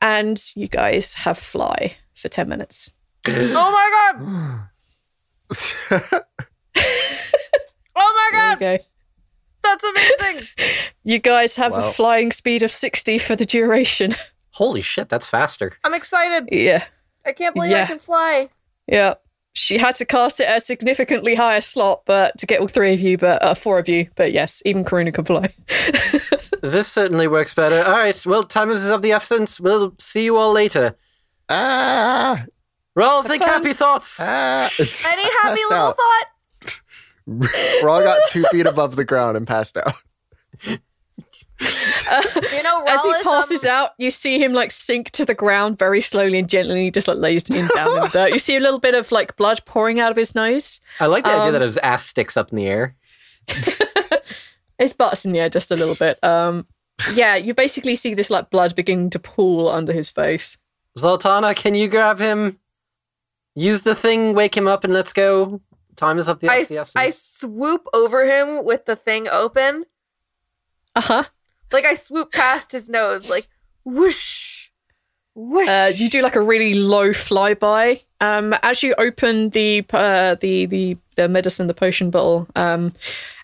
And you guys have fly for 10 minutes. Oh my god! oh my There you god! go. That's amazing! You guys have Wow. a flying speed of 60 for the duration. Holy shit, that's faster. I'm excited. yeah. I can't believe I can fly. Yeah. She had to cast it at a significantly higher slot, but to get all three of you, but uh, four of you. But yes, even Karuna can fly. This certainly works better. All right. Well, time is of the essence. We'll see you all later. Ah, Rhal, think fun. happy thoughts. ah. Any happy little out. thought? Rhal got two feet above the ground and passed out. You know, As he passes um, out, you see him like sink to the ground very slowly and gently. He just like lays him down in the dirt. You see a little bit of like blood pouring out of his nose. I like the idea Um, that his ass sticks up in the air. His butt's in the air just a little bit. Um, yeah, you basically see this like blood beginning to pool under his face. Zaltanna, can you grab him? Use the thing, wake him up, and let's go. Time is of the, I, of the s- I essence. swoop over him with the thing open. Uh huh. Like I swoop past his nose, like whoosh, whoosh. Uh, you do like a really low flyby. Um, as you open the uh, the the the medicine, the potion bottle, um,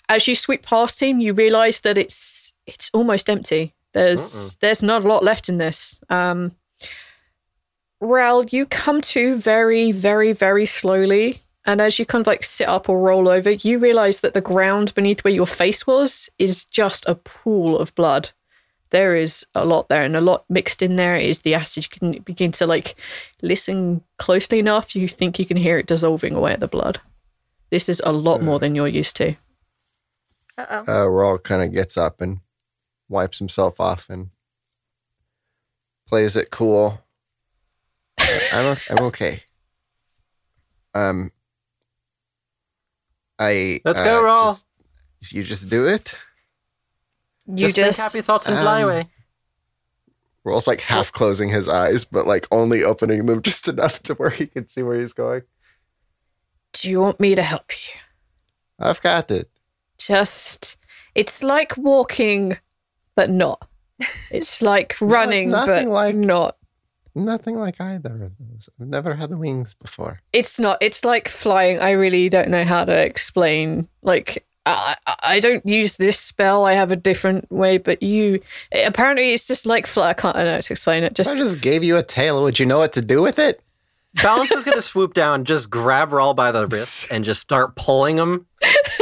as you sweep past him, you realise that it's it's almost empty. There's there's not a lot left in this. Um, Rhal, you come to very, very, very slowly. And as you kind of like sit up or roll over, you realize that the ground beneath where your face was is just a pool of blood. There is a lot there, and a lot mixed in there is the acid. You can begin to like listen closely enough, you think you can hear it dissolving away at the blood. This is a lot more than you're used to. Uh oh. Uh, Rhal kind of gets up and wipes himself off and plays it cool. I'm o- I'm okay. Um, I Let's go, Rhal. just- you just do it. You just, think happy thoughts and fly um, away. Rhal's like half closing his eyes, but like only opening them just enough to where he can see where he's going. Do you want me to help you? I've got it. Just, it's like walking, but not. It's like running, but nothing like- not. Nothing like either of those. I've never had the wings before. It's not. It's like flying. I really don't know how to explain. Like, I, I- I don't use this spell. I have a different way, but you apparently it's just like fly. I can't. I don't know how to explain it. If I Just just gave you a tail, would you know what to do with it? Balance is going to swoop down, just grab Rhal by the wrist, and just start pulling him.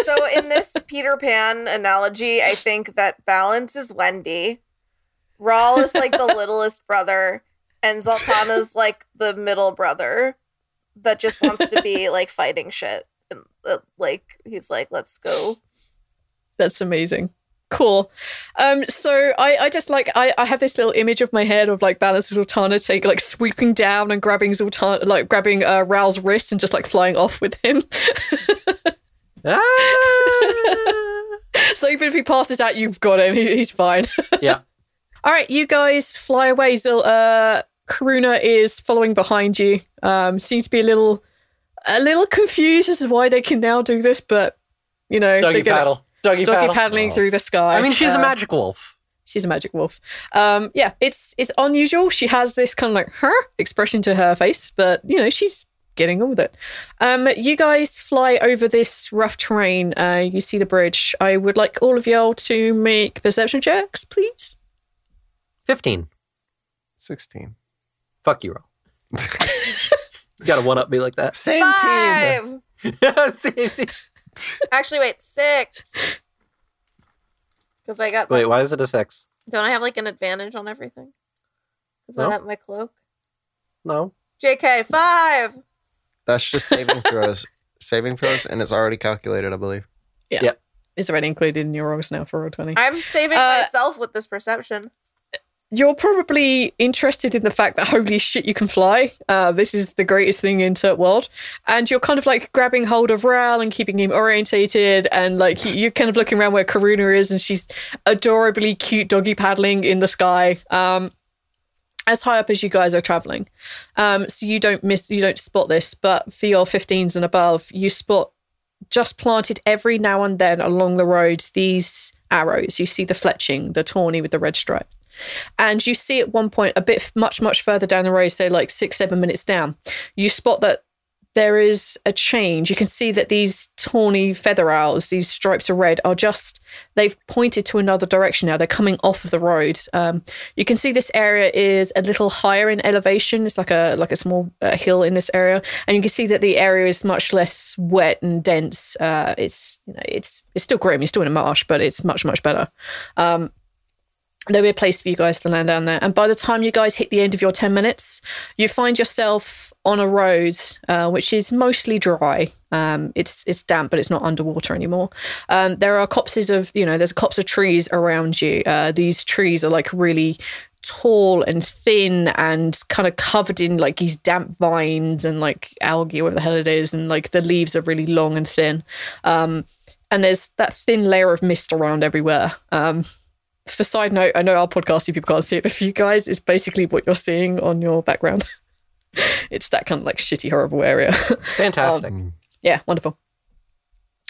So in this Peter Pan analogy, I think that Balance is Wendy, Rhal is like the littlest brother, and Zaltanna's like the middle brother that just wants to be like fighting shit. And uh, like he's like, let's go. that's amazing. Cool. Um, so I, I just like I, I have this little image of my head of like Balance Zaltanna take like sweeping down and grabbing Zaltanna like grabbing uh Rhal's wrist and just like flying off with him. Ah! so even if he passes out, you've got him. He, he's fine. yeah. All right, you guys fly away. Zil, uh, Karuna is following behind you. Um, seems to be a little, a little confused as to why they can now do this, but you know, Doggy gonna- paddle. Doggy, doggy paddle. paddling through the sky. I mean, she's a Uh, magic wolf. She's a magic wolf. Um, yeah, it's it's unusual. She has this kind of like her expression to her face, but you know she's getting on with it. Um, you guys fly over this rough terrain. Uh, you see the bridge. I would like all of y'all to make perception checks, please. 15. 16. Fuck you, Rhal. you gotta one up me like that. Same team. Five. See- see- Actually, wait, six. Because I got. Wait, why is it a six? Don't I have like an advantage on everything? Because No. I have my cloak. No. JK, five. That's just saving throws. saving throws, and it's already calculated, I believe. Yeah. Is already included in your rolls now for roll twenty. I'm saving Uh, myself with this perception. You're probably interested in the fact that holy shit, you can fly. Uh, this is the greatest thing in Turk World, and you're kind of like grabbing hold of Rhal and keeping him orientated, and like you- you're kind of looking around where Karuna is, and she's adorably cute doggy paddling in the sky. Um, as high up as you guys are traveling, um, so you don't miss, you don't spot this. But for your 15s and above, you spot just planted every now and then along the road these arrows. You see the fletching, the tawny with the red stripe. And you see at one point, a bit much, much further down the road, say like six, seven minutes down, you spot that there is a change. You can see that these tawny feather owls, these stripes of red, are just, they've pointed to another direction now. They're coming off of the road. Um, you can see this area is a little higher in elevation. It's like a like a small uh, hill in this area, and you can see that the area is much less wet and dense. Uh, it's you know, it's it's still grim. You're still in a marsh, but it's much much better. Um, there'll be a place for you guys to land down there. And by the time you guys hit the end of your 10 minutes, you find yourself on a road uh, which is mostly dry. Um, it's it's damp, but it's not underwater anymore. Um, there are copses of, you know, there's a copse of trees around you. Uh, these trees are like really tall and thin and kind of covered in like these damp vines and like algae, whatever the hell it is. And like the leaves are really long and thin. Um, and there's that thin layer of mist around everywhere. Um, for side note, I know our podcasting people can't see it, but for you guys, it's basically what you're seeing on your background. it's that kind of like shitty, horrible area. Fantastic. yeah, wonderful.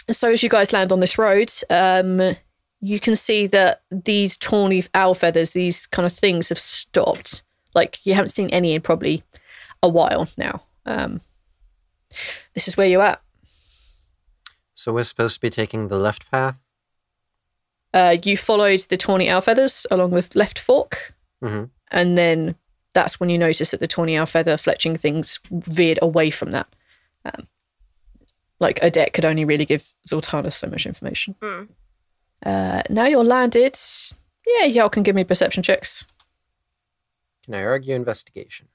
So as you guys land on this road, um, you can see that these tawny owl feathers, these kind of things, have stopped. Like you haven't seen any in probably a while now. Um, this is where you're at. so we're supposed to be taking the left path? Uh, you followed the tawny owl feathers along this left fork, hmm and then that's when you notice that the tawny owl feather fletching things veered away from that. Um, like a deck could only really give Zaltanna so much information. Hmm. Uh, now you're landed. Yeah, y'all can give me perception checks. Can I argue investigation?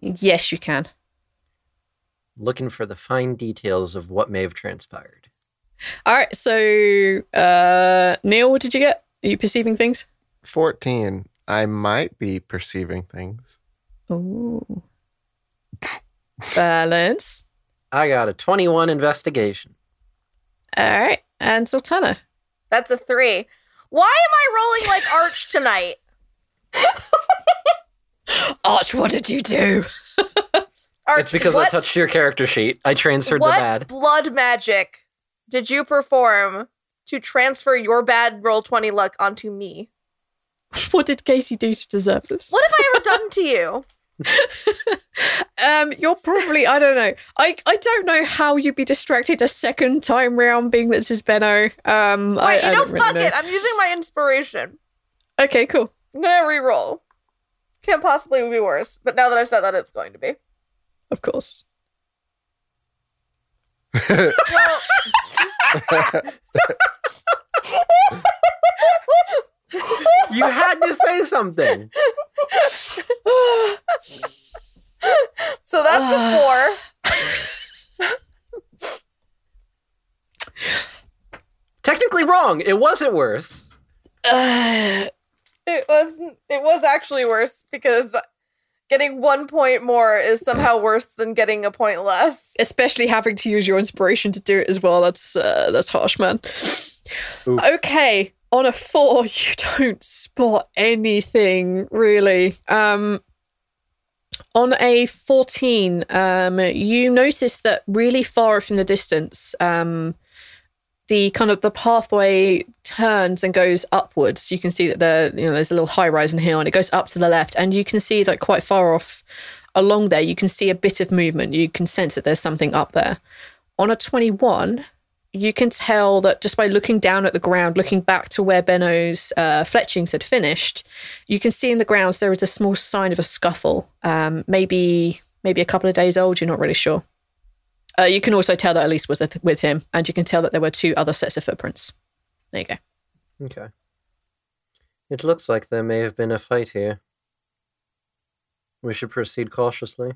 Yes, you can. Looking for the fine details of what may have transpired. All right, so uh, Neil, what did you get? Are you perceiving things? 14. I might be perceiving things. Ooh. Balance. I got a 21 investigation. All right, and Zaltanna. That's a three. Why am I rolling like Arch tonight? Arch, what did you do? Arch, it's because what, I touched your character sheet. I transferred what the bad. blood magic did you perform to transfer your bad roll 20 luck onto me? What did Casey do to deserve this? What have I ever done to you? Um, you're probably I don't know. I I don't know how you'd be distracted a second time round, being that this is Benno. Um, Wait, I, you I know, really fuck know. it. I'm using my inspiration. Okay, cool. I'm gonna re-roll. Can't possibly be worse. But now that I've said that, it's going to be. Of course. Well, You had to say something. so that's a four. Technically wrong. It wasn't worse. Uh, It was it was actually worse because getting one point more is somehow worse than getting a point less. especially having to use your inspiration to do it as well. That's uh, that's harsh, man. Oof. Okay, on a four, you don't spot anything really. Um, on a fourteen, um, you notice that really far off in the distance, um, the kind of the pathway turns and goes upwards. You can see that there, you know, there's a little high rise in here, and it goes up to the left, and you can see that quite far off along there, you can see a bit of movement. You can sense that there's something up there. On a 21, you can tell that just by looking down at the ground, looking back to where Benno's uh, fletchings had finished, you can see in the grounds there is a small sign of a scuffle. Um, maybe maybe a couple of days old. You're not really sure. Uh, you can also tell that Elise was with- with him, and you can tell that there were two other sets of footprints. There you go. Okay. It looks like there may have been a fight here. We should proceed cautiously.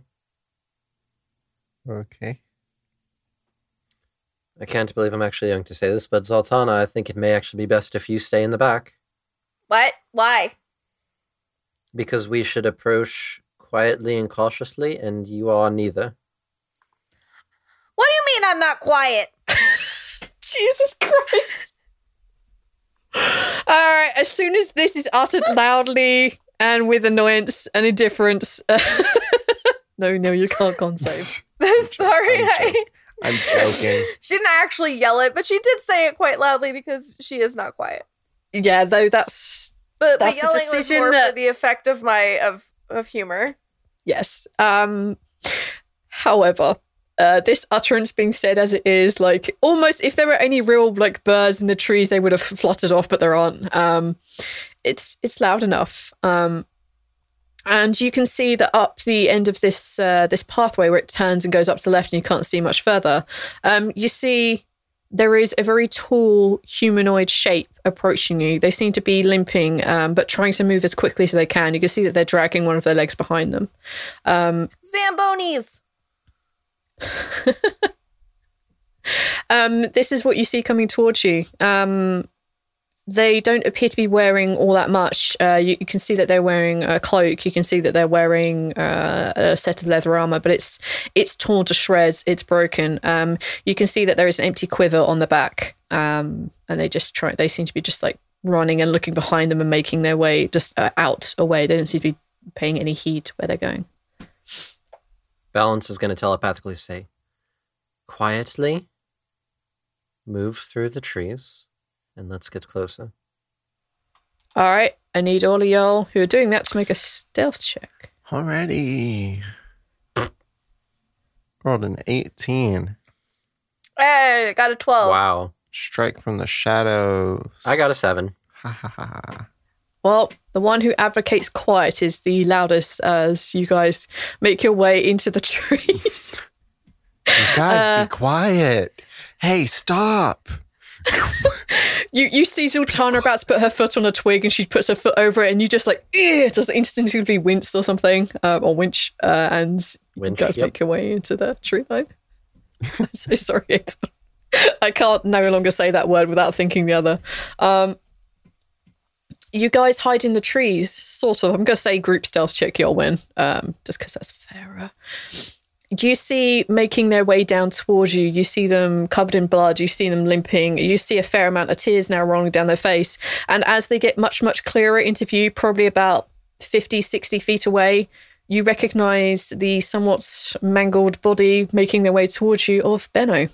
Okay. I can't believe I'm actually going to say this, but Zaltanna, I think it may actually be best if you stay in the back, What? Why? because we should approach quietly and cautiously, and you are neither. What do you mean I'm not quiet? Jesus Christ. All right, as soon as this is uttered loudly and with annoyance and indifference. no, no, you can't con save. Sorry, I'm I, I'm joking. she didn't actually yell it, but she did say it quite loudly because she is not quiet. Yeah, though that's The, the That's a yelling was decision more for that- the effect of my of of humor. yes. Um however, uh, this utterance being said as it is, like almost if there were any real like birds in the trees, they would have fluttered off, but there aren't. Um, it's it's loud enough. Um, and you can see that up the end of this uh, this pathway where it turns and goes up to the left, and you can't see much further. Um, you see there is a very tall humanoid shape approaching you. They seem to be limping, um, but trying to move as quickly as they can. You can see that they're dragging one of their legs behind them. Um, Zambonis. Um, this is what you see coming towards you. Um, they don't appear to be wearing all that much. Uh, you, you can see that they're wearing a cloak. You can see that they're wearing uh, a set of leather armor, but it's it's torn to shreds. It's broken. Um, you can see that there is an empty quiver on the back, um, and they just try. They seem to be just like running and looking behind them and making their way just uh, out away. They don't seem to be paying any heed to where they're going. Balance is going to telepathically say, quietly move through the trees and let's get closer. All right, I need all of y'all who are doing that to make a stealth check. Alrighty. Rolled an 18. Hey, got a twelve. Wow. Strike from the shadows. I got a seven. Ha ha ha. Well, the one who advocates quiet is the loudest as you guys make your way into the trees. Guys, Uh, be quiet. Hey, stop. you you see Zaltanna about to put her foot on a twig and she puts her foot over it and you just like, does the instinctively wince or something, uh, or winch, uh, and Winch, you guys yep. make your way into the tree line. I'm so sorry. I can't no longer say that word without thinking the other. Um, you guys hide in the trees, sort of. I'm going to say group stealth check, you'll win, um, just because that's fairer. You see making their way down towards you. You see them covered in blood. You see them limping. You see a fair amount of tears now rolling down their face. And as they get much, much clearer into view, probably about 50, 60 feet away, you recognize the somewhat mangled body making their way towards you of Benno.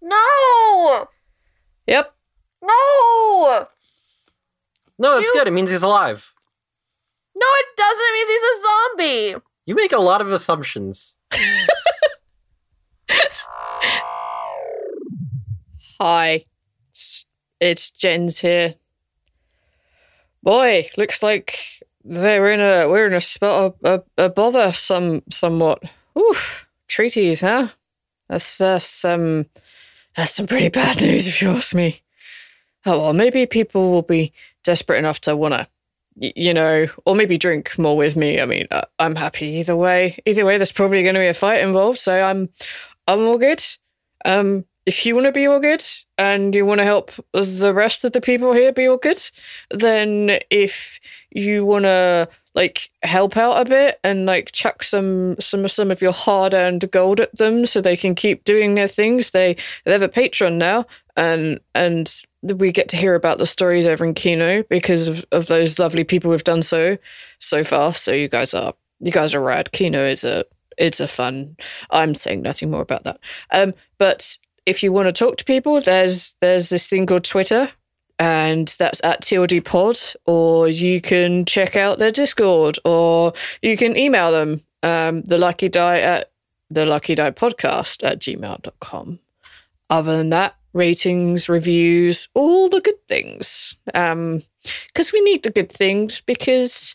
No! Yep. No! No, that's You- good. It means he's alive. No, it doesn't. It means he's a zombie. You make a lot of assumptions. Hi, it's- Jens here. Boy, looks like they're in a we're in a spot of a, a bother some somewhat. Oof, treaties, huh? That's uh, some that's some pretty bad news if you ask me. Oh well, maybe people will be desperate enough to wanna, you know, or maybe drink more with me. I mean, uh, I'm happy either way. Either way, there's probably going to be a fight involved, so I'm I'm all good. Um, if you want to be all good and you want to help the rest of the people here be all good, then if you want to like help out a bit and like chuck some some some of your hard-earned gold at them so they can keep doing their things, they they have a Patreon now, and and we get to hear about the stories over in Kino because of, of those lovely people who've done so so far. So you guys are you guys are rad. Kino is a it's a fun. I'm saying nothing more about that. Um, but if you want to talk to people, there's there's this thing called Twitter, and that's at TLD Pod, or you can check out their Discord, or you can email them, um, the Lucky Die at the Lucky Die Podcast at gmail.com. Other than that, ratings, reviews, all the good things. Um, because we need the good things because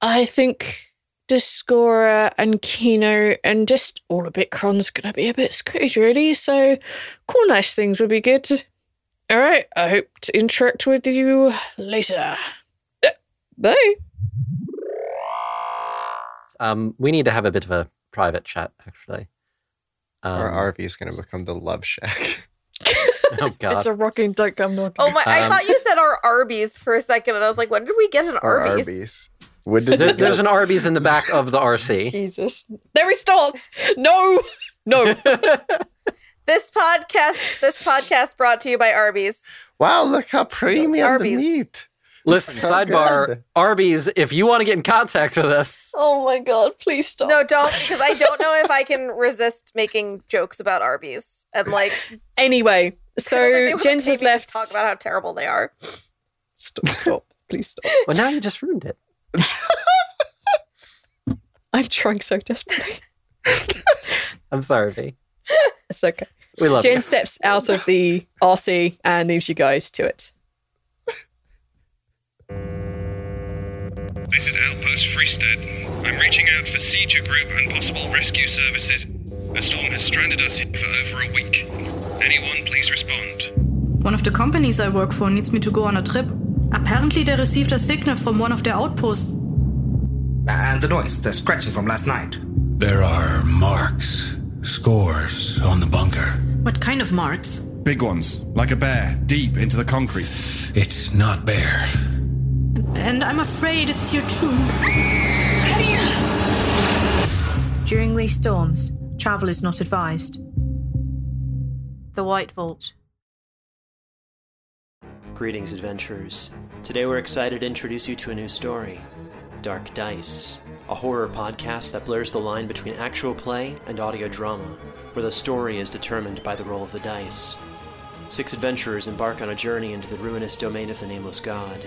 I think Discora and Kino and just all of Bitcron's gonna be a bit screwed, really. So, cool, nice things would be good. All right, I hope to interact with you later. Bye. Um, we need to have a bit of a private chat, actually. Um, Our RV is going to become the love shack. oh God! It's a rocking don't come knocking. Oh my! I Um, thought you said our Arby's for a second, and I was like, when did we get an Our Arby's? Arby's. When did There- there's an Arby's in the back of the RC. Jesus. There he starts. No, no. This podcast, this podcast brought to you by Arby's. Wow, look how premium the meat. Listen, So sidebar: good. Arby's. If you want to get in contact with us, oh my god, please stop. No, don't, because I don't know if I can resist making jokes about Arby's and like. Anyway, I don't think they so wanna Jens pay has left. Talk about how terrible they are. Stop, stop. Please stop. well, now you just ruined it. I'm trying so desperately. I'm sorry, V. It's okay. We love Jen you. steps out of the RC and leaves you guys to it. This is Outpost Freestead. I'm reaching out for Seizure Group and possible rescue services. A storm has stranded us here for over a week. Anyone, please respond. One of the companies I work for needs me to go on a trip. Apparently, they received a signal from one of their outposts. Uh, and the noise, the scratching from last night. There are marks, scores on the bunker. What kind of marks? Big ones, like a bear, deep into the concrete. It's not bare. And I'm afraid it's here too. During these storms, travel is not advised. The White Vault. Greetings, adventurers. Today we're excited to introduce you to a new story Dark Dice, a horror podcast that blurs the line between actual play and audio drama, where the story is determined by the roll of the dice. Six adventurers embark on a journey into the ruinous domain of the Nameless God.